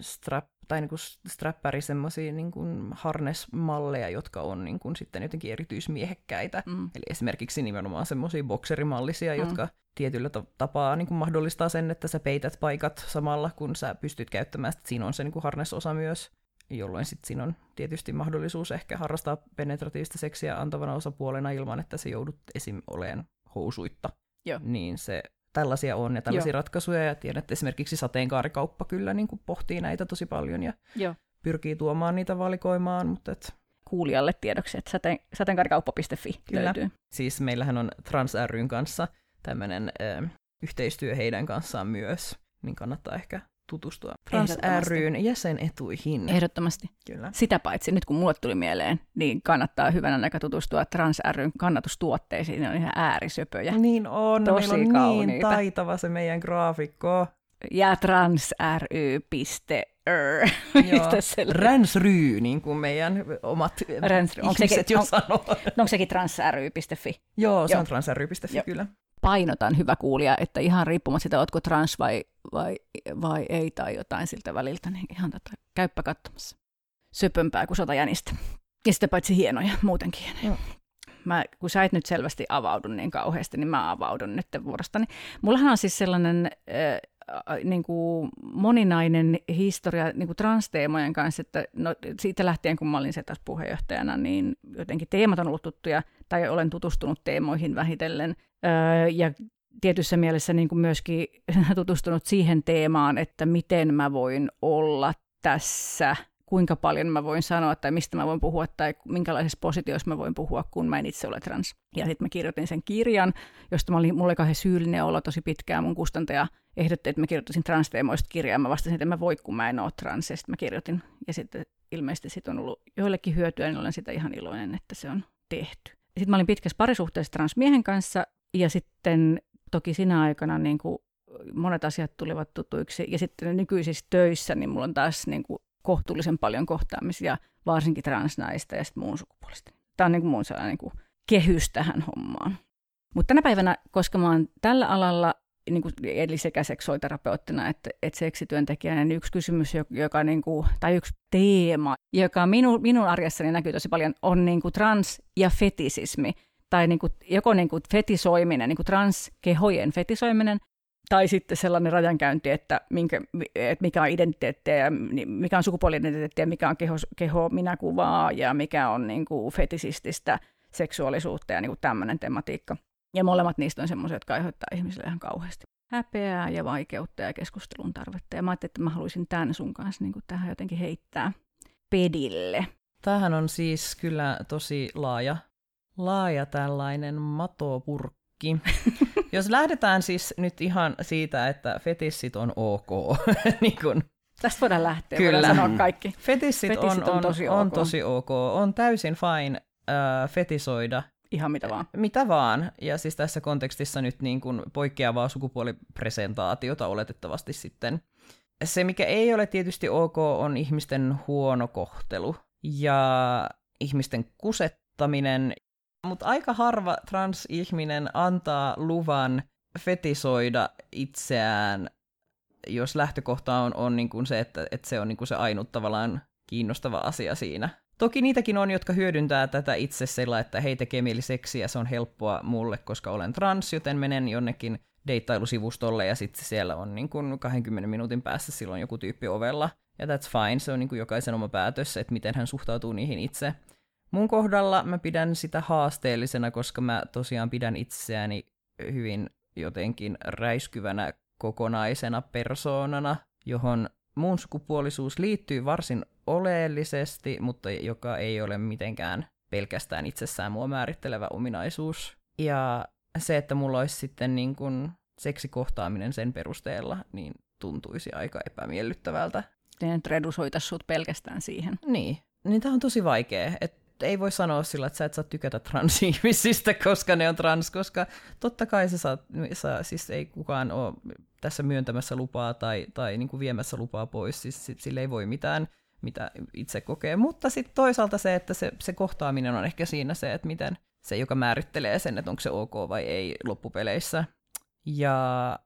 strap, tai niin kuin strappari semmoisia niin kuin harnesmalleja, jotka on niin kuin sitten jotenkin erityismiehekkäitä. Mm. Eli esimerkiksi nimenomaan semmoisia bokserimallisia, Mm. jotka tietyllä ta- tapaa niin kuin mahdollistaa sen, että sä peität paikat samalla, kun sä pystyt käyttämään. Sitten siinä on se niin kuin harnesosa myös, jolloin sitten siinä on tietysti mahdollisuus ehkä harrastaa penetratiivista seksiä antavana osapuolena ilman, että se joudut esim. oleen housuitta. Joo. Niin se tällaisia on ja tällaisia Joo. ratkaisuja ja tiedän, että esimerkiksi sateenkaarikauppa kyllä niin kuin pohtii näitä tosi paljon ja Joo. pyrkii tuomaan niitä valikoimaan, mutta et, Kuulijalle tiedoksi, että sateen, sateenkaarikauppa.fi Kyllä. löytyy. siis meillähän on Trans ryn kanssa tämmöinen ö, yhteistyö heidän kanssaan myös, niin kannattaa ehkä tutustua Trans Ehdottomasti. ryn jäsenetuihin. Ehdottomasti. Kyllä. Sitä paitsi nyt kun mulle tuli mieleen, niin kannattaa hyvänä aika tutustua Trans ryn kannatustuotteisiin. Ne on ihan äärisöpöjä. Niin on, Tosi meillä on niin kauniita. taitava se meidän graafikko. Ja <laughs> löytyy? Ränsry, niin kuin meidän omat Ränsry. Onko ihmiset sekin- jo on- sanoo. No onko sekin transry.fi? Joo, se Joo. on transry.fi Joo. kyllä. Painotan hyvä kuulija, että ihan riippumatta sitä, ootko trans vai, vai, vai ei tai jotain siltä väliltä, niin ihan tota, käyppä katsomassa. Söpömpää kuin sotajänistä. Ja sitä paitsi hienoja, muutenkin hienoja. Joo. Mä, kun sä et nyt selvästi avaudu niin kauheasti, niin mä avaudun nyt vuorostani. Mullahan on siis sellainen äh, niin kuin moninainen historia niin kuin transteemojen kanssa, että no, siitä lähtien kun mä olin se taas puheenjohtajana, niin jotenkin teemat on ollut tuttuja, tai olen tutustunut teemoihin vähitellen, öö, ja tietyssä mielessä niin kuin myöskin <laughs> tutustunut siihen teemaan, että miten mä voin olla tässä, kuinka paljon mä voin sanoa tai mistä mä voin puhua tai minkälaisessa positiossa mä voin puhua, kun mä en itse ole trans. Ja sitten mä kirjoitin sen kirjan, josta mä olin, mulla oli kauhean syyllinen olo tosi pitkään. Mun kustantaja ehdotti, että mä kirjoittaisin transteemoista kirjaa. Mä vastasin, että mä voi, kun mä en ole trans. Ja sitten mä kirjoitin. Ja sitten ilmeisesti sit on ollut joillekin hyötyä, niin olen sitä ihan iloinen, että se on tehty. Sitten mä olin pitkässä parisuhteessa transmiehen kanssa ja sitten toki sinä aikana niin kuin monet asiat tulivat tutuiksi. Ja sitten nykyisissä töissä, niin mulla on taas niin kuin kohtuullisen paljon kohtaamisia, varsinkin transnaista ja sitten muun sukupuolista. Tämä on niin kuin mun sellainen niin kuin kehys tähän hommaan. Mutta tänä päivänä, koska mä oon tällä alalla, niin kuin, eli sekä seksuaaliterapeuttina että, että seksityöntekijänä, niin yksi kysymys, joka, niin kuin, tai yksi teema, joka minu, minun arjessani näkyy tosi paljon, on niin kuin trans- ja fetisismi. Tai niin kuin, joko niin kuin fetisoiminen, niin kuin transkehojen fetisoiminen, tai sitten sellainen rajankäynti, että, minkä, että mikä on identiteettiä ja mikä on sukupuoli-identiteettiä, mikä on keho, keho minäkuvaa ja mikä on niin kuin fetisististä seksuaalisuutta ja niin kuin tämmöinen tematiikka. Ja molemmat niistä on semmoisia, jotka aiheuttaa ihmisille ihan kauheasti häpeää ja vaikeutta ja keskustelun tarvetta. Ja mä ajattelin, että mä haluaisin tämän sun kanssa niin kuin tähän jotenkin heittää pedille. Tämähän on siis kyllä tosi laaja, laaja tällainen matopurkki. <laughs> Jos lähdetään siis nyt ihan siitä, että fetissit on ok, <laughs> niin kun Tästä voidaan lähteä, Kyllä. voidaan sanoa kaikki. fetissit, Fetissit on, on tosi on ok. tosi ok, on täysin fine äh, fetisoida Ihan mitä vaan. mitä vaan. Ja siis tässä kontekstissa nyt niin kuin poikkeavaa sukupuolipresentaatiota oletettavasti sitten. Se, mikä ei ole tietysti ok, on ihmisten huono kohtelu ja ihmisten kusettaminen. Mutta aika harva transihminen antaa luvan fetisoida itseään, jos lähtökohta on, on niin kuin se, että, että se on niin kuin se ainut tavallaan kiinnostava asia siinä. Toki niitäkin on, jotka hyödyntää tätä itse sillä, että hei tekee mieli seksiä, se on helppoa mulle, koska olen trans, joten menen jonnekin deittailusivustolle ja sitten siellä on niin kuin 20 minuutin päässä silloin joku tyyppi ovella. Ja that's fine, se on niin kuin jokaisen oma päätös, että miten hän suhtautuu niihin itse. Mun kohdalla mä pidän sitä haasteellisena, koska mä tosiaan pidän itseäni hyvin jotenkin räiskyvänä kokonaisena persoonana, johon muun sukupuolisuus liittyy varsin oleellisesti, mutta joka ei ole mitenkään pelkästään itsessään mua määrittelevä ominaisuus. Ja se, että mulla olisi sitten niin kuin seksikohtaaminen sen perusteella, niin tuntuisi aika epämiellyttävältä. Ne nyt redusoita sut pelkästään siihen. Niin, niin tämä on tosi vaikea. Et ei voi sanoa sillä, että sä et saa tykätä transihmisistä, koska ne on trans, koska totta kai sä saat, sä, siis ei kukaan ole tässä myöntämässä lupaa tai, tai niin kuin viemässä lupaa pois, siis sille ei voi mitään, mitä itse kokee. Mutta sitten toisaalta se, että se, se kohtaaminen on ehkä siinä se, että miten se, joka määrittelee sen, että onko se ok vai ei loppupeleissä. Ja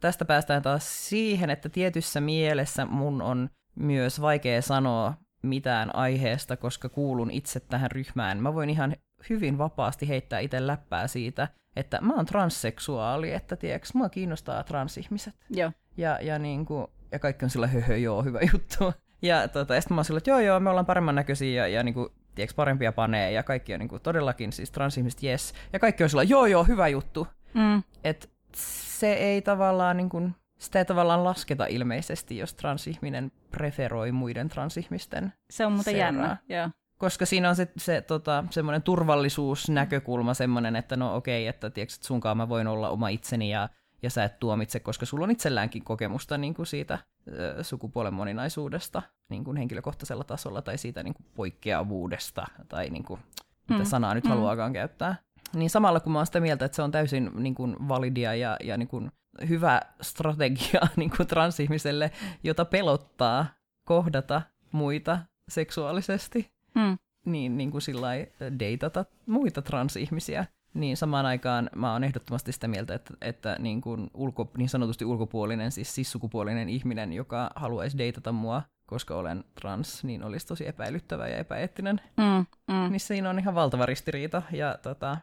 tästä päästään taas siihen, että tietyssä mielessä mun on myös vaikea sanoa mitään aiheesta, koska kuulun itse tähän ryhmään. Mä voin ihan hyvin vapaasti heittää itse läppää siitä, että mä oon transseksuaali, että tiedätkö, mua kiinnostaa transihmiset. Joo. Ja, ja, niin kuin, ja kaikki on sillä höhö, joo, hyvä juttu. <laughs> Ja, tota, ja sitten mä oon sillä, että joo, joo, me ollaan paremman näköisiä ja, ja niin kuin, tiedätkö, parempia panee ja kaikki on niin kuin, todellakin siis transihmiset, yes. Ja kaikki on sillä, joo, joo, hyvä juttu. Mm. Et se ei tavallaan niin kuin, sitä ei tavallaan lasketa ilmeisesti, jos transihminen preferoi muiden transihmisten Se on muuten seuraa. jännä. Joo. Koska siinä on se, se tota, semmoinen turvallisuusnäkökulma semmoinen, että no okei, että, tiedätkö, että sunkaan mä voin olla oma itseni ja, ja sä et tuomitse, koska sulla on itselläänkin kokemusta niin kuin siitä ö, sukupuolen moninaisuudesta niin kuin henkilökohtaisella tasolla tai siitä niin kuin poikkeavuudesta tai niin kuin, mitä Mm. sanaa nyt Mm. haluaakaan käyttää. Niin samalla kun mä oon sitä mieltä, että se on täysin niin kuin validia ja, ja niin kuin hyvä strategia <laughs> niin kuin transihmiselle, jota pelottaa kohdata muita seksuaalisesti, Mm. niin, niin kuin sillä deitata muita transihmisiä, niin samaan aikaan mä oon ehdottomasti sitä mieltä, että, että niin, kuin ulko, niin sanotusti ulkopuolinen, siis sissukupuolinen ihminen, joka haluaisi deitata mua, koska olen trans, niin olisi tosi epäilyttävä ja epäeettinen. Mm. Mm. Niin siinä on ihan valtava ristiriita, ja tota,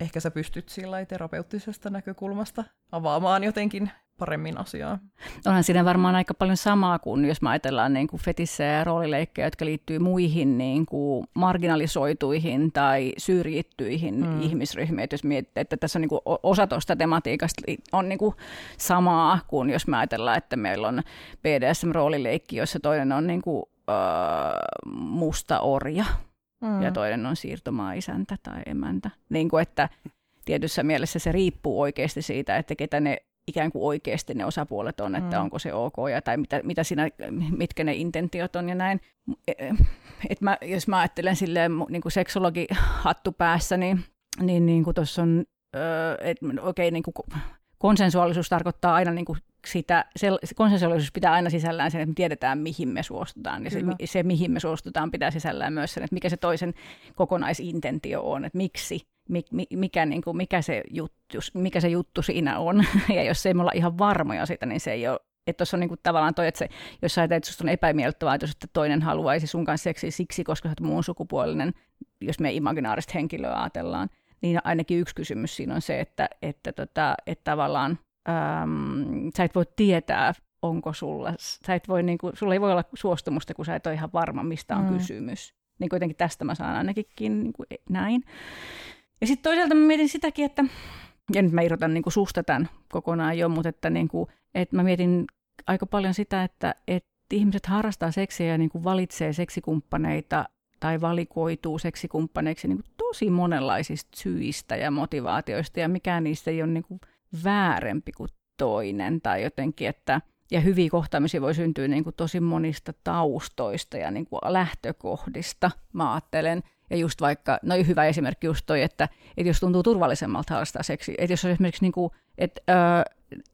ehkä sä pystyt sillä terapeuttisesta näkökulmasta avaamaan jotenkin paremmin asiaa. Onhan siinä varmaan aika paljon samaa kuin jos me ajatellaan niin kuin fetissejä ja roolileikkejä, jotka liittyy muihin niin kuin marginalisoituihin tai syrjittyihin Mm. ihmisryhmiin. Et jos miettii, että tässä on niin kuin osa tuosta tematiikasta on niin kuin samaa kuin jos me ajatellaan, että meillä on BDSM-roolileikki, jossa toinen on niin kuin, öö, musta orja Mm. ja toinen on siirtomaa-isäntä tai emäntä. Niin kuin, että tietyssä mielessä se riippuu oikeasti siitä, että ketä ne ikään kuin oikeasti ne osapuolet on, että Mm. onko se ok ja tai mitä, mitä siinä, mitkä ne intentiot on ja näin. Et mä, jos mä ajattelen silleen niin kuin seksologi hattu päässä, niin, niin, niin kuin tuossa on, öö, että okei, niin kuin konsensuaalisuus tarkoittaa aina niin kuin sitä, se, se konsensuaalisuus pitää aina sisällään sen, että me tiedetään, mihin me suostutaan. Ja se, Kyllä. se, mihin me suostutaan, pitää sisällään myös sen, että mikä se toisen kokonaisintentio on, että miksi, mi, mi- mikä, niin kuin, mikä, se juttu, mikä se juttu siinä on. <laughs> Ja jos ei me olla ihan varmoja siitä, niin se ei ole että tuossa on niinku tavallaan toi, että se, jos sä ajattelet, että susta on epämiellyttävää, että jos että toinen haluaisi sun kanssa seksiä siksi, koska sä oot muun sukupuolinen, jos me imaginaarista henkilöä ajatellaan, niin ainakin yksi kysymys siinä on se, että, että, tota, että tavallaan äm, sä et voi tietää, onko sulla, sä et voi, niinku, sulla ei voi olla suostumusta, kun sä et ole ihan varma, mistä on Mm. kysymys. Niin jotenkin tästä mä saan ainakin niin kuin näin. Ja sitten toisaalta mä mietin sitäkin, että, ja nyt mä irrotan niin kuin susta tämän kokonaan jo, mutta että, niin kuin, että mä mietin aika paljon sitä, että, että ihmiset harrastaa seksiä ja niin kuin valitsee seksikumppaneita tai valikoituu seksikumppaneiksi niin kuin tosi monenlaisista syistä ja motivaatioista, ja mikään niistä ei ole niin kuin väärempi kuin toinen, tai jotenkin, että ja hyviä kohtaamisia voi syntyä niin kuin tosi monista taustoista ja niin kuin lähtökohdista, mä ajattelen. Ja just vaikka, no hyvä esimerkki just toi, että, että jos tuntuu turvallisemmalta harrastaa seksiä, että jos on esimerkiksi niin kuin, että ää,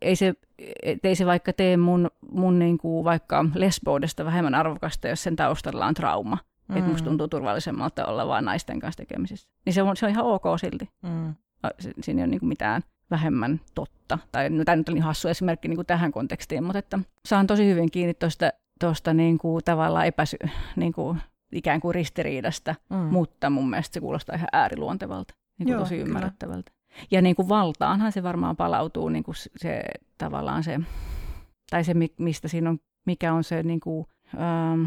ei se, et ei se vaikka tee mun, mun niin kuin vaikka lesboudesta vähemmän arvokasta, jos sen taustalla on trauma. Mm. Että musta tuntuu turvallisemmalta olla vaan naisten kanssa tekemisissä. Niin se on, se on ihan ok silti. Mm. Si- Siinä ei ole niin kuin mitään vähemmän totta. Tai no, tämä nyt oli niin hassu esimerkki niin kuin tähän kontekstiin, mutta että saan tosi hyvin kiinni tuosta tosta niin kuin tavallaan epäsy, niin kuin ikään kuin ristiriidasta, Mm. mutta mun mielestä se kuulostaa ihan ääriluontevalta, niin kuin Joo, tosi kyllä. ymmärrettävältä. Ja niin kuin valtaanhan se varmaan palautuu niin kuin se tavallaan se, tai se mi- mistä siinä on, mikä on se, niin kuin, ähm,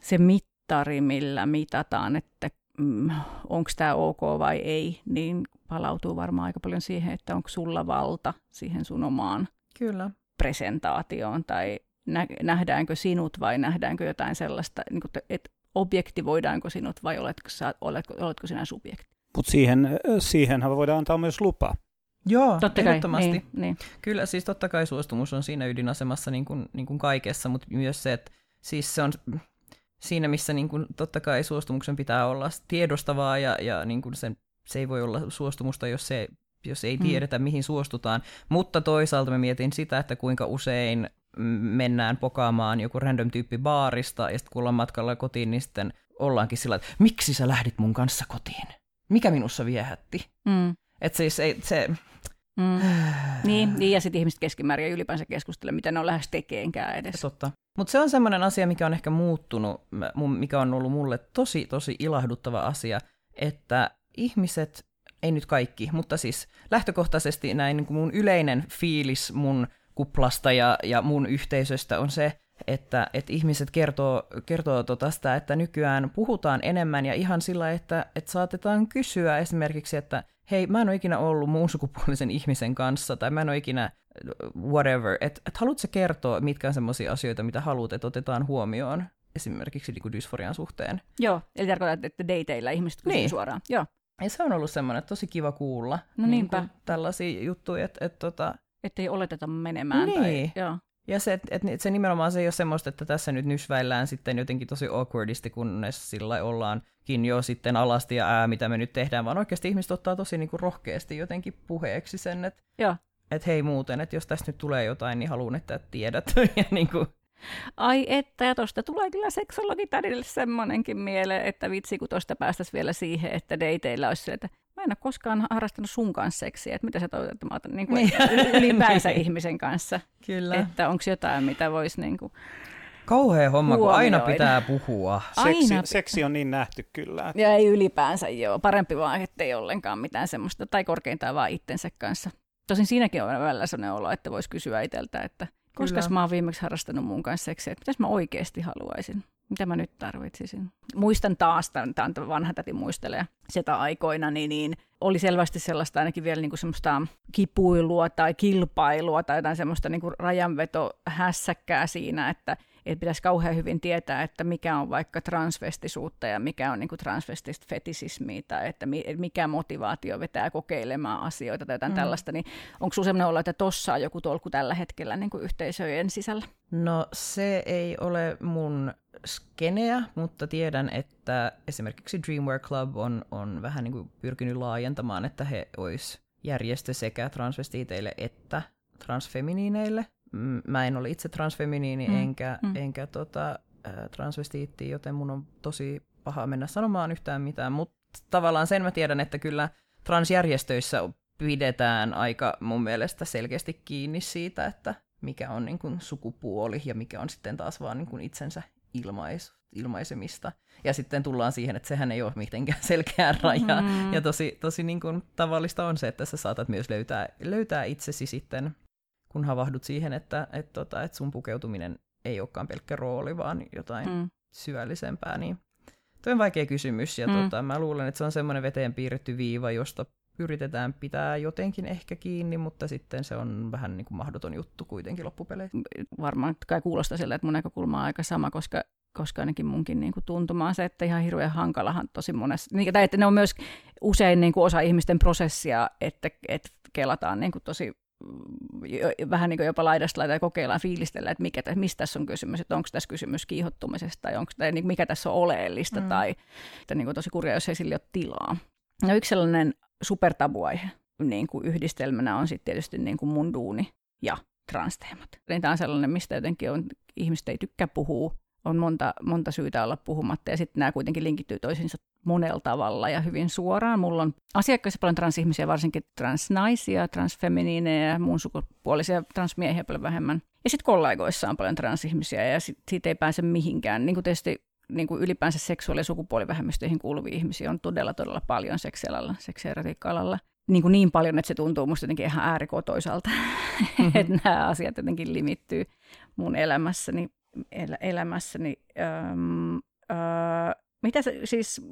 se mittari, millä mitataan, että mm, onko tämä ok vai ei, niin palautuu varmaan aika paljon siihen, että onko sulla valta siihen sun omaan Kyllä. presentaatioon tai nä- nähdäänkö sinut vai nähdäänkö jotain sellaista, niin kuin, että objektivoidaanko sinut vai oletko, sä, oletko, oletko sinä subjekti. Mutta siihen, siihenhän voidaan antaa myös lupa. Joo, Totta kai, niin, niin. Kyllä, siis totta kai suostumus on siinä ydinasemassa niin kuin, niin kuin kaikessa, mutta myös se, että siis se on, siinä, missä niin kuin, totta kai suostumuksen pitää olla tiedostavaa ja, ja niin kuin sen, se ei voi olla suostumusta, jos, se, jos ei mm. tiedetä, mm. mihin suostutaan. Mutta toisaalta mä mietin sitä, että kuinka usein mennään pokaamaan joku random tyyppi baarista ja sitten kun ollaan matkalla kotiin, niin sitten ollaankin sillä että miksi sä lähdit mun kanssa kotiin? Mikä minussa viehätti? Mm. Että siis ei, se... Mm. niin, niin, ja sitten ihmiset keskimäärin ja ylipäänsä keskustele, mitä ne on lähes tekeenkään edes. Totta. Mutta se on semmoinen asia, mikä on ehkä muuttunut, mikä on ollut mulle tosi, tosi ilahduttava asia, että ihmiset, ei nyt kaikki, mutta siis lähtökohtaisesti näin niin kuin mun yleinen fiilis mun kuplasta ja, ja mun yhteisöstä on se, että, että ihmiset kertoo, kertoo tota sitä, että nykyään puhutaan enemmän ja ihan sillä, että, että saatetaan kysyä esimerkiksi, että hei, mä en ole ikinä ollut muun sukupuolisen ihmisen kanssa, tai mä en ole ikinä whatever, että et haluatko kertoa, mitkä on sellaisia asioita, mitä haluat, että otetaan huomioon esimerkiksi niin kuin dysforian suhteen. Joo, eli tarkoittaa, että dateilla ihmiset kysyy niin. suoraan. Joo. Ja se on ollut semmoinen tosi kiva kuulla. No niin niinpä. tällaisia juttuja, että... että tota... Että ei oleteta menemään. Niin. Tai, joo. Ja se, että et, se nimenomaan se ei ole semmoista, että tässä nyt nysväillään sitten jotenkin tosi awkwardisti, kunnes sillä ollaankin jo sitten alasti ja ää, mitä me nyt tehdään, vaan oikeasti ihmiset ottaa tosi niinku rohkeasti jotenkin puheeksi sen, että et hei muuten, että jos tästä nyt tulee jotain, niin haluan, että tiedät. <laughs> ja niinku. Ai että, ja tuosta tulee kyllä seksologitädille semmoinenkin mieleen, että vitsi, kun tuosta päästäisiin vielä siihen, että dateilla olisi se, että mä en ole koskaan harrastanut sun kanssa seksiä, että mitä sä toivot, että mä otan niin kuin <laughs> ylipäänsä ihmisen kanssa. Kyllä. Että onko jotain, mitä voisi niin kuin Kauhea homma, huomioida. kun aina pitää puhua. Seksi, aina. seksi on niin nähty kyllä. Ja ei ylipäänsä joo. Parempi vaan, ettei ollenkaan mitään semmoista, tai korkeintaan vaan itsensä kanssa. Tosin siinäkin on välillä sellainen olo, että voisi kysyä itseltä, että koska mä oon viimeksi harrastanut mun kanssa seksiä, että mitäs mä oikeasti haluaisin? Mitä mä nyt tarvitsisin. Muistan taas, tämä on vanha täti muistelee. Sitä aikoina, niin, niin oli selvästi sellaista ainakin vielä niin kuin semmoista kipuilua tai kilpailua tai jotain semmoista niin kuin rajanveto hässäkkää siinä, että että pitäisi kauhean hyvin tietää, että mikä on vaikka transvestisuutta ja mikä on niin kuin transvestistä fetisismiä tai että mikä motivaatio vetää kokeilemaan asioita tai jotain mm. tällaista, niin onko sinulla sellainen olo, että tuossa on joku tolku tällä hetkellä niin kuin yhteisöjen sisällä? No se ei ole mun skeneä, mutta tiedän, että esimerkiksi Dreamwear Club on, on vähän niin kuin pyrkinyt laajentamaan, että he olisi järjestö sekä transvestiiteille että transfeminiineille. Mä en ole itse transfeminiini mm. enkä, mm. enkä tota, transvestiitti, joten mun on tosi paha mennä sanomaan yhtään mitään, mutta tavallaan sen mä tiedän, että kyllä transjärjestöissä pidetään aika mun mielestä selkeästi kiinni siitä, että mikä on niin kuin sukupuoli ja mikä on sitten taas vaan niin kuin itsensä ilmais, ilmaisemista. Ja sitten tullaan siihen, että sehän ei ole mitenkään <laughs> selkeää rajaa. Mm. Ja tosi, tosi niin kuin tavallista on se, että sä saatat myös löytää, löytää itsesi sitten, kun havahdut siihen, että, että, tota, että sun pukeutuminen ei olekaan pelkkä rooli, vaan jotain mm. syvällisempää. Niin Tuo on vaikea kysymys, ja mm. tota, mä luulen, että se on semmoinen veteen piirretty viiva, josta yritetään pitää jotenkin ehkä kiinni, mutta sitten se on vähän niin kuin mahdoton juttu kuitenkin loppupeleissä. Varmaan kai kuulostaa sille, että mun näkökulma on aika sama, koska koska ainakin munkin niin kuin tuntuma on se, että ihan hirveän hankalahan tosi monessa, niin, tai että ne on myös usein niin kuin osa ihmisten prosessia, että, että kelataan niin kuin tosi vähän niin kuin jopa laidasta laita ja kokeillaan fiilistellä, että mikä, mistä tässä on kysymys, että onko tässä kysymys kiihottumisesta tai onko, tai niin mikä tässä on oleellista mm. tai että niin kuin tosi kurja, jos ei sille ole tilaa. Ja yksi sellainen supertabuaihe niin kuin yhdistelmänä on sitten tietysti niin kuin mun duuni ja transteemat. Niin tämä on sellainen, mistä jotenkin on, ihmiset ei tykkää puhua, on monta, monta syytä olla puhumatta, ja sitten nämä kuitenkin linkittyy toisiinsa monella tavalla ja hyvin suoraan. Mulla on asiakkaissa paljon transihmisiä, varsinkin transnaisia, transfeminiineja, muun sukupuolisia transmiehiä paljon vähemmän. Ja sitten kollegoissa on paljon transihmisiä, ja sit, siitä ei pääse mihinkään. Niin kuin tietysti niin kuin ylipäänsä seksuaali- ja sukupuolivähemmistöihin kuuluvia ihmisiä on todella, todella paljon seksialalla, seksierotiikka-alalla. Niin, kuin niin paljon, että se tuntuu musta jotenkin ihan äärikotoisalta, mm-hmm. että nämä asiat jotenkin limittyy mun elämässäni. El- elämässäni. Öm, öö, mitä se, siis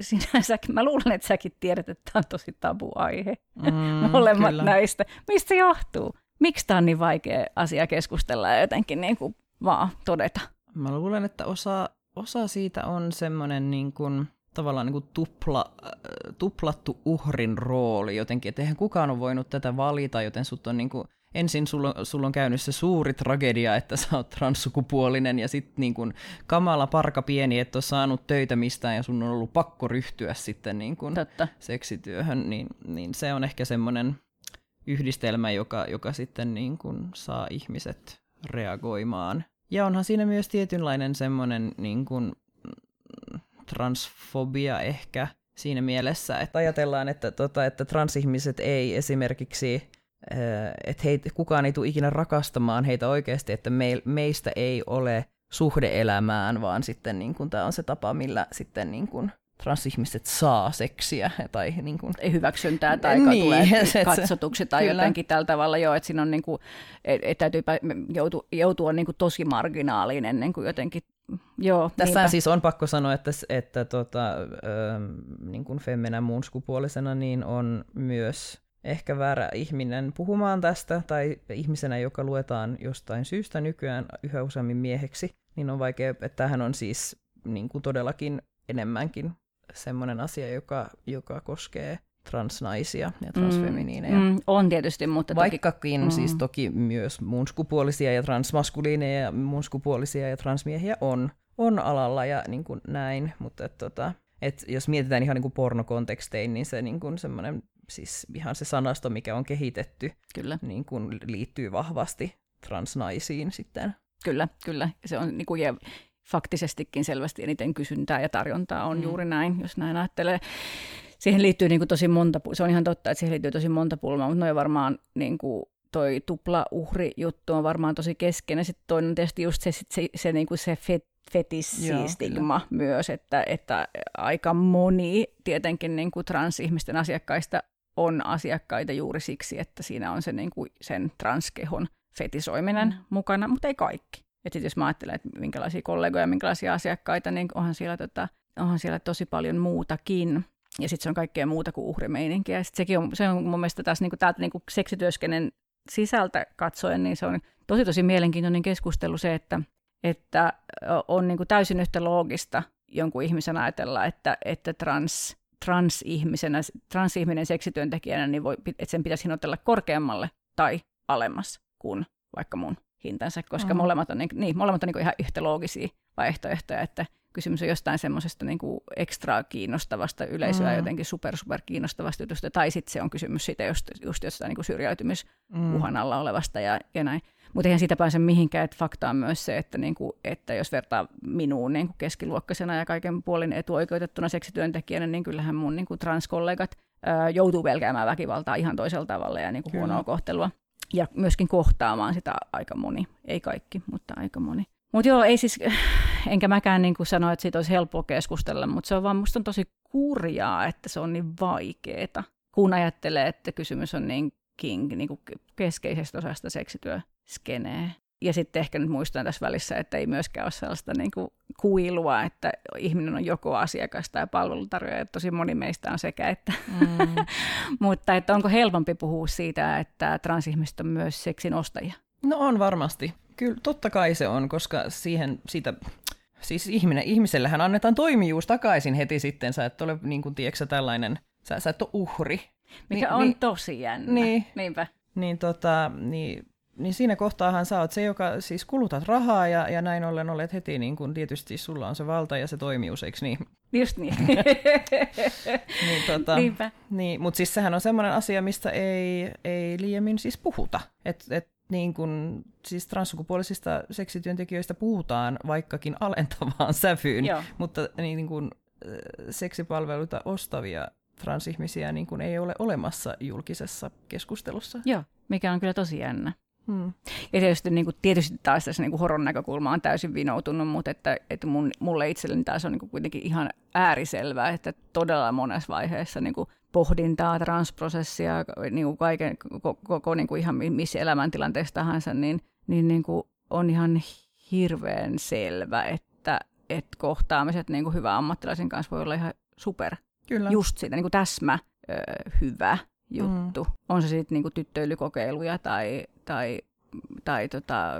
sinänsä, mä luulen, että säkin tiedät, että tämä on tosi tabu-aihe, mm, <laughs> molemmat kyllä. näistä. Mistä se johtuu? Miksi tämä on niin vaikea asia keskustella ja jotenkin niin kuin vaan todeta? Mä luulen, että osa osa siitä on semmoinen niin kuin, tavallaan niin kuin tupla, äh, tuplattu uhrin rooli jotenkin, että eihän kukaan ole voinut tätä valita, joten sut on niin kuin ensin sulla, sulla on käynyt se suuri tragedia, että sä oot transsukupuolinen ja sitten niin kun kamala parka pieni, että on saanut töitä mistään ja sun on ollut pakko ryhtyä sitten niin kun Totta. seksityöhön, niin, niin se on ehkä semmoinen yhdistelmä, joka, joka sitten niin kun saa ihmiset reagoimaan. Ja onhan siinä myös tietynlainen semmoinen niin kun, transfobia ehkä siinä mielessä, että ajatellaan, että, tota, että transihmiset ei esimerkiksi, että heitä, kukaan ei tule ikinä rakastamaan heitä oikeasti, että me, meistä ei ole suhdeelämään, vaan sitten niin kuin, tämä on se tapa, millä sitten niin kuin, transihmiset saa seksiä. Tai niin kuin... Ei hyväksyntää tai niin, tulee <laughs> katsotuksi tai kyllä. jotenkin tällä tavalla jo, että siinä on niin kuin, et, et täytyy joutua, joutua niin kuin tosi marginaaliin ennen kuin jotenkin Joo, Tässä niinpä. siis on pakko sanoa, että, että tota, ähm, niin kuin femmenä muun sukupuolisena niin on myös ehkä väärä ihminen puhumaan tästä, tai ihmisenä, joka luetaan jostain syystä nykyään yhä useammin mieheksi, niin on vaikea, että tämähän on siis niin kuin todellakin enemmänkin semmoinen asia, joka, joka koskee transnaisia ja transfeminiineja. Mm, mm, on tietysti, mutta Vaikkakin toki, siis mm. toki myös munskupuolisia ja transmaskuliineja ja munskupuolisia ja transmiehiä on, on alalla ja niin kuin näin, mutta et, tota, et jos mietitään ihan niin kuin pornokontekstein, niin se niin kuin semmoinen, siis ihan se sanasto, mikä on kehitetty, kyllä. Niin kuin liittyy vahvasti transnaisiin sitten. Kyllä, kyllä. Se on niin kuin, ja faktisestikin selvästi eniten kysyntää ja tarjontaa on mm. juuri näin, jos näin ajattelee siihen liittyy niin kuin tosi monta, se on ihan totta, että siihen liittyy tosi monta pulmaa, mutta noin varmaan niin kuin toi tupla uhri juttu on varmaan tosi keskeinen. Sitten toinen on tietysti just se, se, se, niin kuin se fet, fetissistigma myös, että, että aika moni tietenkin niin kuin transihmisten asiakkaista on asiakkaita juuri siksi, että siinä on se niin kuin sen transkehon fetisoiminen mm. mukana, mutta ei kaikki. Että jos mä ajattelen, että minkälaisia kollegoja ja minkälaisia asiakkaita, niin onhan siellä, tota, onhan siellä tosi paljon muutakin. Ja sitten se on kaikkea muuta kuin uhrimeininkiä. Ja sit sekin on, se on mun mielestä taas niin kuin täältä niin seksityöskenen sisältä katsoen, niin se on tosi tosi mielenkiintoinen keskustelu se, että, että on niin kuin täysin yhtä loogista jonkun ihmisen ajatella, että, että trans, transihmisenä, transihminen seksityöntekijänä, niin voi, että sen pitäisi hinnoitella korkeammalle tai alemmas kuin vaikka mun hintansa, koska mm. molemmat on, niin, niin, molemmat on niin ihan yhtä loogisia vaihtoehtoja, että kysymys on jostain semmoisesta niin ekstra kiinnostavasta yleisöä, mm. jotenkin super super kiinnostavasta jutusta, tai sitten se on kysymys siitä just, just jostain niin syrjäytymisuhan mm. alla olevasta ja, ja näin. Mutta eihän siitä pääse mihinkään, että fakta on myös se, että, niin kuin, että jos vertaa minuun niin kuin keskiluokkaisena ja kaiken puolin etuoikeutettuna seksityöntekijänä, niin kyllähän mun niin kuin transkollegat ää, joutuu pelkäämään väkivaltaa ihan toisella tavalla ja niin kuin huonoa kohtelua. Ja myöskin kohtaamaan sitä aika moni, ei kaikki, mutta aika moni. Mutta joo, ei siis, <sighs> enkä mäkään niin kuin sano, että siitä olisi helppoa keskustella, mutta se on vaan musta on tosi kurjaa, että se on niin vaikeeta, kun ajattelee, että kysymys on niin king, niin kuin keskeisestä osasta seksityöskenee. Ja sitten ehkä nyt muistan tässä välissä, että ei myöskään ole sellaista niin kuin kuilua, että ihminen on joko asiakas tai palvelutarjoaja. Tosi moni meistä on sekä että. Mm. <laughs> Mutta että onko helpompi puhua siitä, että transihmiset on myös seksin ostajia? No on varmasti. Kyllä, totta kai se on, koska siihen sitä, siis ihminen, ihmisellähän annetaan toimijuus takaisin heti sitten, sä et ole niin kuin, tiedätkö, tällainen, sä, sä et ole uhri. Mikä Ni, on niin, tosi jännä. Niin, Niinpä. Niin, tota, niin, niin siinä kohtaahan sä oot se, joka siis kulutat rahaa ja, ja näin ollen olet heti, niin kuin tietysti sulla on se valta ja se toimijuus, eikö niin? Just niin. <laughs> niin, tota, Niinpä. Niin, Mutta siis sehän on semmoinen asia, mistä ei, ei liiemmin siis puhuta. Et, et niin kun, siis transsukupuolisista seksityöntekijöistä puhutaan vaikkakin alentavaan <laughs> sävyyn, Joo. mutta niin kun, seksipalveluita ostavia transihmisiä niin kun ei ole olemassa julkisessa keskustelussa. Joo, mikä on kyllä tosi jännä. Hmm. Ja tietysti, niin kuin, tietysti taas tässä niin kuin horon näkökulma on täysin vinoutunut, mutta että, että mun, mulle itselleni taas on niin kuin kuitenkin ihan ääriselvää, että todella monessa vaiheessa niin kuin pohdintaa, transprosessia, niin kuin kaiken, koko, koko niin kuin ihan missä elämäntilanteessa tahansa, niin, niin, niin kuin on ihan hirveän selvä, että, että kohtaamiset niin kuin hyvän ammattilaisen kanssa voi olla ihan super. Kyllä. Just siitä niin kuin täsmä ö, hyvä juttu. Mm. On se sitten niin tyttöilykokeiluja tai, tai, tai tota,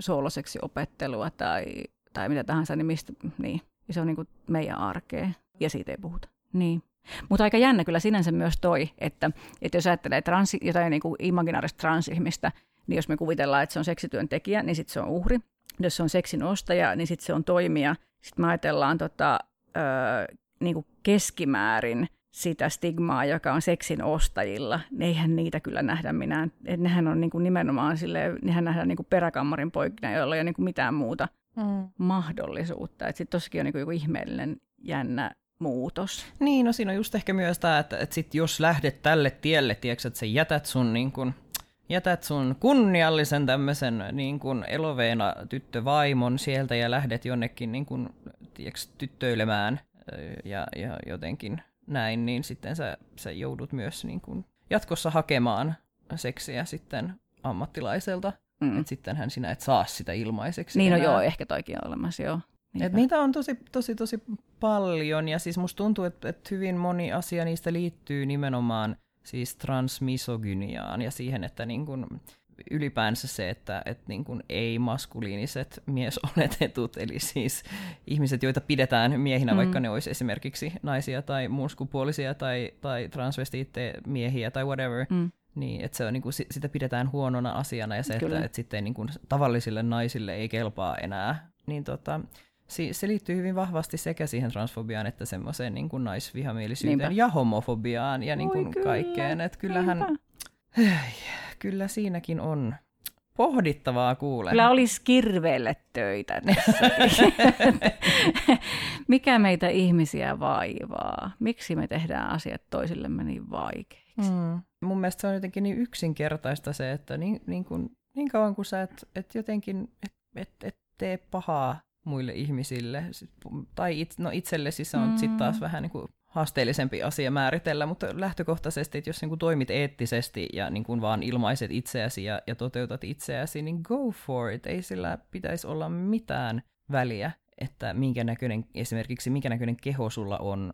sooloseksi opettelua tai, tai mitä tahansa, niin, mistä, niin. Se on niin kuin meidän arkea ja siitä ei puhuta. Niin. Mutta aika jännä kyllä sinänsä myös toi, että, että jos ajattelee trans, jotain niin kuin imaginaarista transihmistä, niin jos me kuvitellaan, että se on seksityöntekijä, niin sitten se on uhri. Jos se on seksin ostaja, niin sitten se on toimija. Sitten me ajatellaan tota, ö, niin kuin keskimäärin sitä stigmaa, joka on seksin ostajilla, niin eihän niitä kyllä nähdä minään. Et nehän on niin kuin nimenomaan sille, nehän nähdään niin kuin peräkammarin poikina, joilla ei ole niin kuin mitään muuta mm. mahdollisuutta. Sitten tossakin on niin kuin joku ihmeellinen jännä muutos. Niin, no siinä on just ehkä myös tämä, että, että sit jos lähdet tälle tielle, tiedätkö, että sä jätät sun, niin kun, jätät sun kunniallisen tämmöisen niin kun eloveena tyttövaimon sieltä ja lähdet jonnekin niin kun, tiedätkö, tyttöilemään ja, ja jotenkin näin, niin sitten sä, sä joudut myös niin kun, jatkossa hakemaan seksiä sitten ammattilaiselta. Mm. Että sittenhän sinä et saa sitä ilmaiseksi. Niin, no joo, ehkä toikin on olemassa, joo. Et niitä on tosi, tosi, tosi paljon, ja siis musta tuntuu, että, että hyvin moni asia niistä liittyy nimenomaan siis transmisogyniaan ja siihen, että niin kun ylipäänsä se, että, että niin kun ei-maskuliiniset miesoletetut, eli siis ihmiset, joita pidetään miehinä, mm. vaikka ne olisi esimerkiksi naisia tai muuskupuolisia tai, tai transvestiittejä miehiä tai whatever, mm. Niin, että se on, niin kuin, sitä pidetään huonona asiana ja se, Kyllä. että, että sitten niin kuin, tavallisille naisille ei kelpaa enää. Niin tota, se liittyy hyvin vahvasti sekä siihen transfobiaan että semmoiseen niin kuin naisvihamielisyyteen Niinpä. ja homofobiaan ja niin kuin kyllä. kaikkeen. Että kyllähän, kyllä siinäkin on pohdittavaa kuule. Kyllä olisi kirveelle töitä <laughs> Mikä meitä ihmisiä vaivaa? Miksi me tehdään asiat toisillemme niin vaikeiksi? Mm. Mun mielestä se on jotenkin niin yksinkertaista se, että niin, niin, kuin, niin kauan kuin sä et, et jotenkin et, et, et tee pahaa muille ihmisille. Tai it, no itsellesi se on mm. sitten taas vähän niin kuin haasteellisempi asia määritellä, mutta lähtökohtaisesti, että jos niin kuin toimit eettisesti ja niin kuin vaan ilmaiset itseäsi ja, ja toteutat itseäsi, niin go for it. Ei sillä pitäisi olla mitään väliä, että minkä näköinen, esimerkiksi minkä näköinen keho sulla on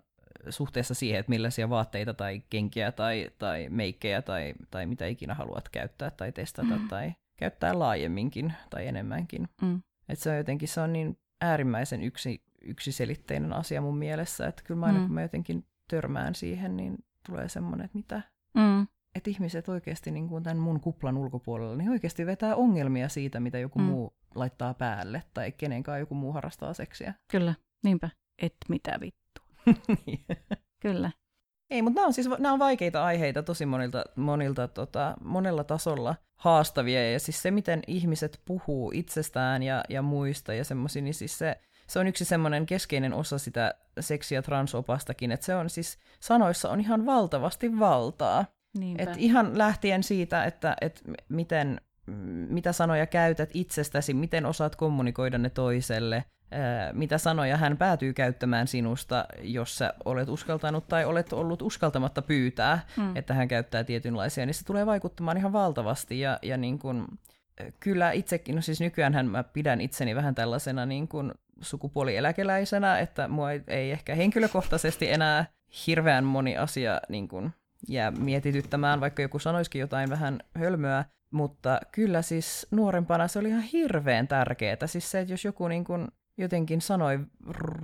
suhteessa siihen, että millaisia vaatteita tai kenkiä tai, tai meikkejä tai, tai mitä ikinä haluat käyttää tai testata mm. tai käyttää laajemminkin tai enemmänkin. Mm. Että se on jotenkin se on niin äärimmäisen yksi, yksiselitteinen asia mun mielessä, että kyllä mä aina mm. kun mä jotenkin törmään siihen, niin tulee semmoinen, että mitä, mm. että ihmiset oikeasti niin kuin tämän mun kuplan ulkopuolella, niin oikeasti vetää ongelmia siitä, mitä joku mm. muu laittaa päälle tai kenenkaan joku muu harrastaa seksiä. Kyllä, niinpä. Et mitä vittua. <laughs> niin. Kyllä. Ei, mutta nämä on siis nämä on vaikeita aiheita tosi monilta, monilta tota, monella tasolla haastavia. Ja siis se, miten ihmiset puhuu itsestään ja, ja muista ja semmoisia, niin siis se, se on yksi semmoinen keskeinen osa sitä seksi- ja transopastakin, että se on siis, sanoissa on ihan valtavasti valtaa. Et ihan lähtien siitä, että, että miten, mitä sanoja käytät itsestäsi, miten osaat kommunikoida ne toiselle, mitä sanoja hän päätyy käyttämään sinusta, jos sä olet uskaltanut tai olet ollut uskaltamatta pyytää, mm. että hän käyttää tietynlaisia, niin se tulee vaikuttamaan ihan valtavasti. Ja, ja niin kun, kyllä itsekin, no siis nykyään mä pidän itseni vähän tällaisena niin kun sukupuolieläkeläisenä, että mua ei, ei ehkä henkilökohtaisesti enää hirveän moni asia niin kun jää mietityttämään, vaikka joku sanoisikin jotain vähän hölmöä, mutta kyllä siis nuorempana se oli ihan hirveän tärkeää. Siis se, että jos joku niin kun jotenkin sanoi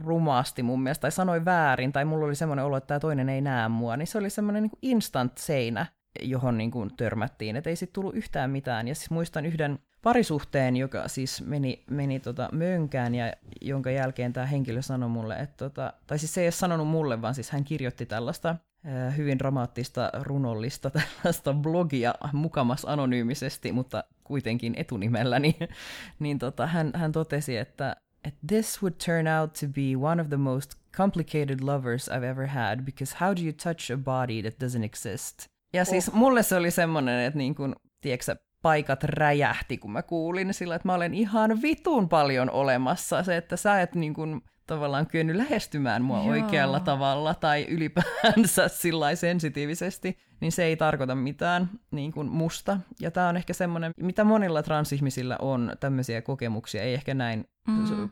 rumasti mun mielestä, tai sanoi väärin, tai mulla oli semmoinen olo, että tämä toinen ei näe mua, niin se oli semmoinen niin instant seinä, johon niin kuin törmättiin, että ei sitten tullut yhtään mitään. Ja siis muistan yhden parisuhteen, joka siis meni, meni tota mönkään, ja jonka jälkeen tämä henkilö sanoi mulle, että tota, tai siis se ei ole sanonut mulle, vaan siis hän kirjoitti tällaista hyvin dramaattista, runollista <laughs> tällaista blogia mukamas anonyymisesti, mutta kuitenkin etunimellä, niin, <laughs> niin tota, hän, hän totesi, että this would turn out to be one of the most complicated lovers I've ever had, because how do you touch a body that doesn't exist? Ja oh. siis mulle se oli semmoinen, että niin kun, tiedätkö, paikat räjähti, kun mä kuulin sillä, että mä olen ihan vitun paljon olemassa. Se, että sä et niin kun, tavallaan kyennyt lähestymään mua Joo. oikealla tavalla tai ylipäänsä sillä sensitiivisesti, niin se ei tarkoita mitään niin kuin musta. Ja tämä on ehkä semmoinen, mitä monilla transihmisillä on tämmöisiä kokemuksia, ei ehkä näin mm.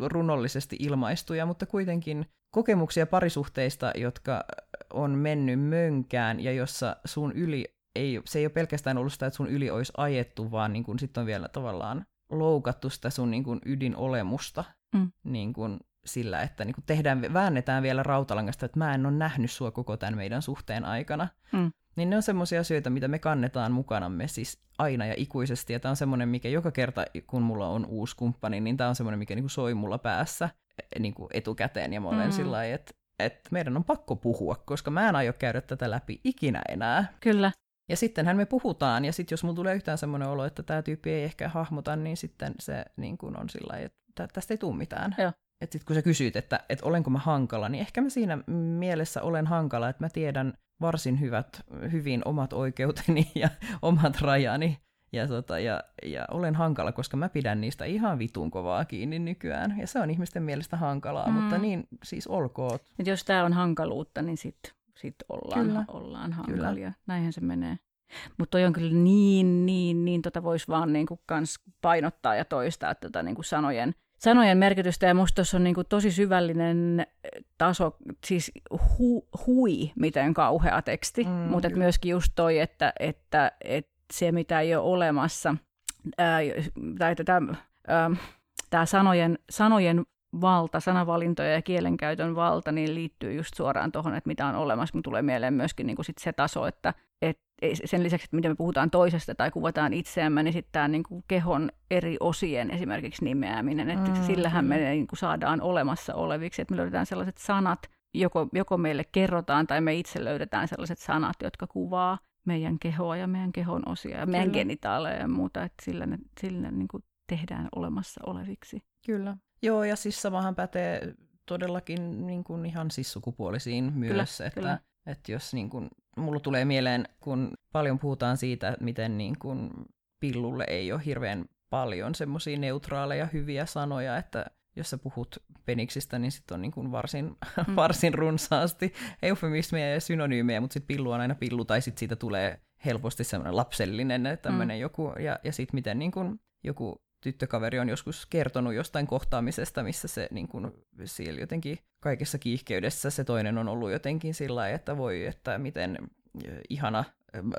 runollisesti ilmaistuja, mutta kuitenkin kokemuksia parisuhteista, jotka on mennyt mönkään ja jossa sun yli ei, se ei ole pelkästään ollut sitä, että sun yli olisi ajettu, vaan niin sitten on vielä tavallaan loukattu sitä sun niin kuin ydinolemusta mm. niin kuin sillä, että niin kuin tehdään, väännetään vielä rautalangasta, että mä en ole nähnyt sua koko tämän meidän suhteen aikana. Mm. niin ne on semmoisia asioita, mitä me kannetaan mukanamme siis aina ja ikuisesti. Ja tämä on semmoinen, mikä joka kerta, kun mulla on uusi kumppani, niin tämä on semmoinen, mikä niinku soi mulla päässä e, niinku etukäteen. Ja mä olen mm. sillä lailla, että että meidän on pakko puhua, koska mä en aio käydä tätä läpi ikinä enää. Kyllä. Ja sittenhän me puhutaan, ja sitten jos mulla tulee yhtään semmoinen olo, että tämä tyyppi ei ehkä hahmota, niin sitten se niin kun on sillä että tästä ei tule mitään. Joo. Et sit kun sä kysyt, että, että olenko mä hankala, niin ehkä mä siinä mielessä olen hankala, että mä tiedän varsin hyvät, hyvin omat oikeuteni <laughs> ja omat rajani. Ja, tota, ja, ja olen hankala, koska mä pidän niistä ihan vitun kovaa kiinni nykyään. Ja se on ihmisten mielestä hankalaa, mm. mutta niin siis olkoon. Et jos tämä on hankaluutta, niin sitten sit ollaan, kyllä. ollaan hankalia. Kyllä. Näinhän se menee. Mutta toi on kyllä niin, niin, niin tota voisi vaan niinku kans painottaa ja toistaa tota niinku sanojen, sanojen merkitystä. Ja musta tuossa on niinku tosi syvällinen taso, siis hu, hui, miten kauhea teksti. Mm, Mutta myöskin just toi, että, että, että se, mitä ei ole olemassa, ää, tai tämä sanojen, sanojen valta, sanavalintoja ja kielenkäytön valta, niin liittyy just suoraan tuohon, että mitä on olemassa. Mun tulee mieleen myöskin niin kuin sit se taso, että et sen lisäksi, että miten me puhutaan toisesta tai kuvataan itseämme, niin sitten tämä niin kehon eri osien esimerkiksi nimeäminen, että mm, sillähän me niin kuin saadaan olemassa oleviksi, että me löydetään sellaiset sanat, joko, joko meille kerrotaan tai me itse löydetään sellaiset sanat, jotka kuvaa meidän kehoa ja meidän kehon osia ja meidän genitaaleja ja muuta, että sillä ne, sillä ne niin kuin tehdään olemassa oleviksi. Kyllä. Joo, ja siis samahan pätee todellakin niin kuin ihan sissukupuolisiin myös, kyllä, että, kyllä. että jos niin kuin, mulla tulee mieleen, kun paljon puhutaan siitä, että miten niin kuin pillulle ei ole hirveän paljon semmoisia neutraaleja hyviä sanoja, että jos sä puhut peniksistä, niin sitten on niin kuin varsin, mm. <laughs> varsin runsaasti eufemismeja ja synonyymejä, mutta sitten pillu on aina pillu, tai sitten siitä tulee helposti semmoinen lapsellinen tämmöinen mm. joku, ja, ja sitten miten niin kuin joku tyttökaveri on joskus kertonut jostain kohtaamisesta, missä se niin kuin, siellä jotenkin kaikessa kiihkeydessä se toinen on ollut jotenkin sillä että voi, että miten ihana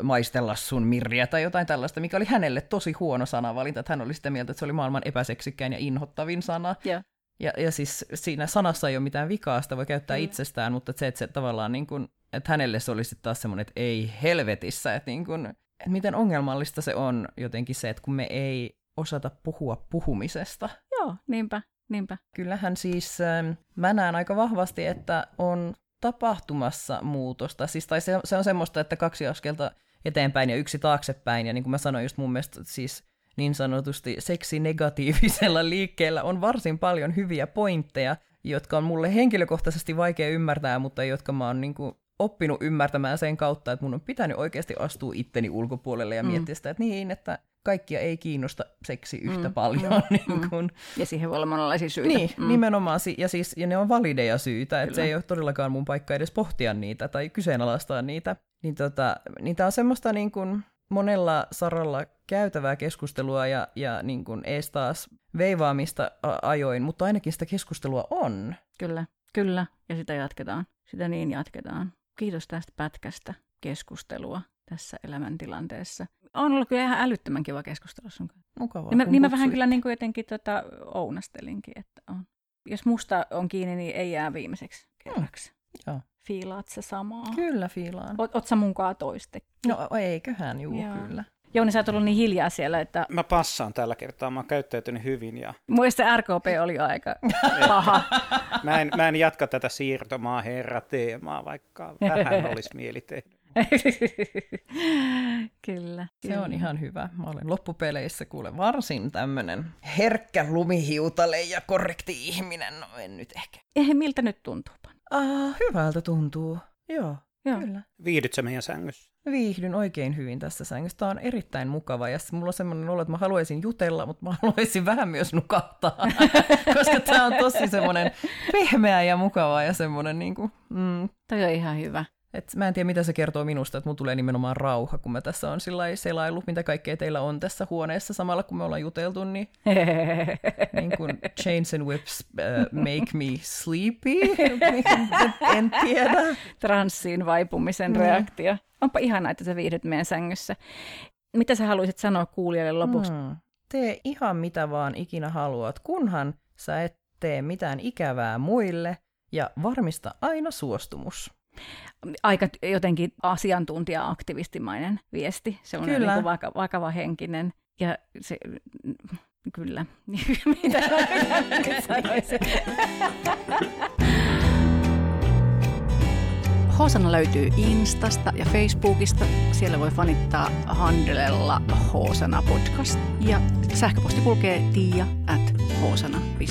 maistella sun mirriä tai jotain tällaista, mikä oli hänelle tosi huono sanavalinta, että hän oli sitä mieltä, että se oli maailman epäseksikkäin ja inhottavin sana. Yeah. Ja, ja siis siinä sanassa ei ole mitään vikaa, sitä voi käyttää mm. itsestään, mutta se, että se tavallaan niin kuin, että hänelle se olisi taas semmoinen, että ei helvetissä, että, niin kuin, että miten ongelmallista se on jotenkin se, että kun me ei osata puhua puhumisesta. Joo, niinpä, niinpä. Kyllähän siis ähm, mä näen aika vahvasti, että on tapahtumassa muutosta. Siis, tai se, se on semmoista, että kaksi askelta eteenpäin ja yksi taaksepäin. Ja niin kuin mä sanoin just mun mielestä siis niin sanotusti seksinegatiivisella liikkeellä on varsin paljon hyviä pointteja, jotka on mulle henkilökohtaisesti vaikea ymmärtää, mutta jotka mä oon niin kuin oppinut ymmärtämään sen kautta, että mun on pitänyt oikeasti astua itteni ulkopuolelle ja mm. miettiä sitä, että niin, että kaikkia ei kiinnosta seksi yhtä mm, paljon. Mm, <laughs> niin kun... Ja siihen voi olla monenlaisia syitä. Niin, mm. nimenomaan. Ja, siis, ja ne on valideja syitä, että se ei ole todellakaan mun paikka edes pohtia niitä tai kyseenalaistaa niitä. Niin, tota, niin tämä on semmoista niin kun monella saralla käytävää keskustelua ja, ja niin kun ees taas veivaamista ajoin, mutta ainakin sitä keskustelua on. Kyllä, kyllä. Ja sitä jatketaan. Sitä niin jatketaan. Kiitos tästä pätkästä keskustelua tässä elämäntilanteessa. On ollut kyllä ihan älyttömän kiva keskustella sun kanssa. Mukavaa. Niin mä, niin mä vähän kyllä niin kuin jotenkin tota, ounastelinkin, että on. Jos musta on kiinni, niin ei jää viimeiseksi kerraksi. Hmm. Joo. Fiilaat se samaa? Kyllä fiilaan. Oot, oot sä munkaan toiste? No eiköhän, juu, Joo. kyllä. Jouni, sä oot ollut niin hiljaa siellä, että... Mä passaan tällä kertaa, mä oon käyttäytynyt hyvin. Ja... Muista RKP oli aika <laughs> paha. mä, en, mä en jatka tätä siirtomaa herra teemaa, vaikka vähän <laughs> olisi mieli tehdä. <laughs> kyllä. Se on ihan hyvä. Mä olen loppupeleissä kuule varsin tämmönen herkkä lumihiutale ja korrekti ihminen. No en nyt ehkä. Eh, miltä nyt tuntuu? Ah, hyvältä tuntuu. Joo, Joo. kyllä. Viihdytkö meidän sängyssä? Viihdyn oikein hyvin tässä sängyssä. Tämä on erittäin mukava ja mulla on semmoinen olo, että mä haluaisin jutella, mutta mä haluaisin <laughs> vähän myös nukahtaa, <laughs> koska tämä on tosi semmoinen pehmeä ja mukava ja semmoinen niin kuin, mm. Toi on ihan hyvä. Et mä en tiedä, mitä se kertoo minusta, että mulla tulee nimenomaan rauha, kun mä tässä on sillä selailu, mitä kaikkea teillä on tässä huoneessa samalla, kun me ollaan juteltu, niin, <laughs> niin kuin Chains and Whips uh, make me sleepy, <laughs> en tiedä. Transsiin vaipumisen mm. reaktio. Onpa ihanaa, että sä viihdyt meidän sängyssä. Mitä sä haluaisit sanoa kuulijalle lopuksi? Mm. Tee ihan mitä vaan ikinä haluat, kunhan sä et tee mitään ikävää muille ja varmista aina suostumus. Aika jotenkin asiantuntija-aktivistimainen viesti. Se on Kyllä. niin vaka, vakava henkinen. Ja se, kyllä. <laughs> Mitä sanoisin? <laughs> Hosana löytyy Instasta ja Facebookista. Siellä voi fanittaa handelella Hosana podcast. Ja sähköposti kulkee tiia at hosana.fi.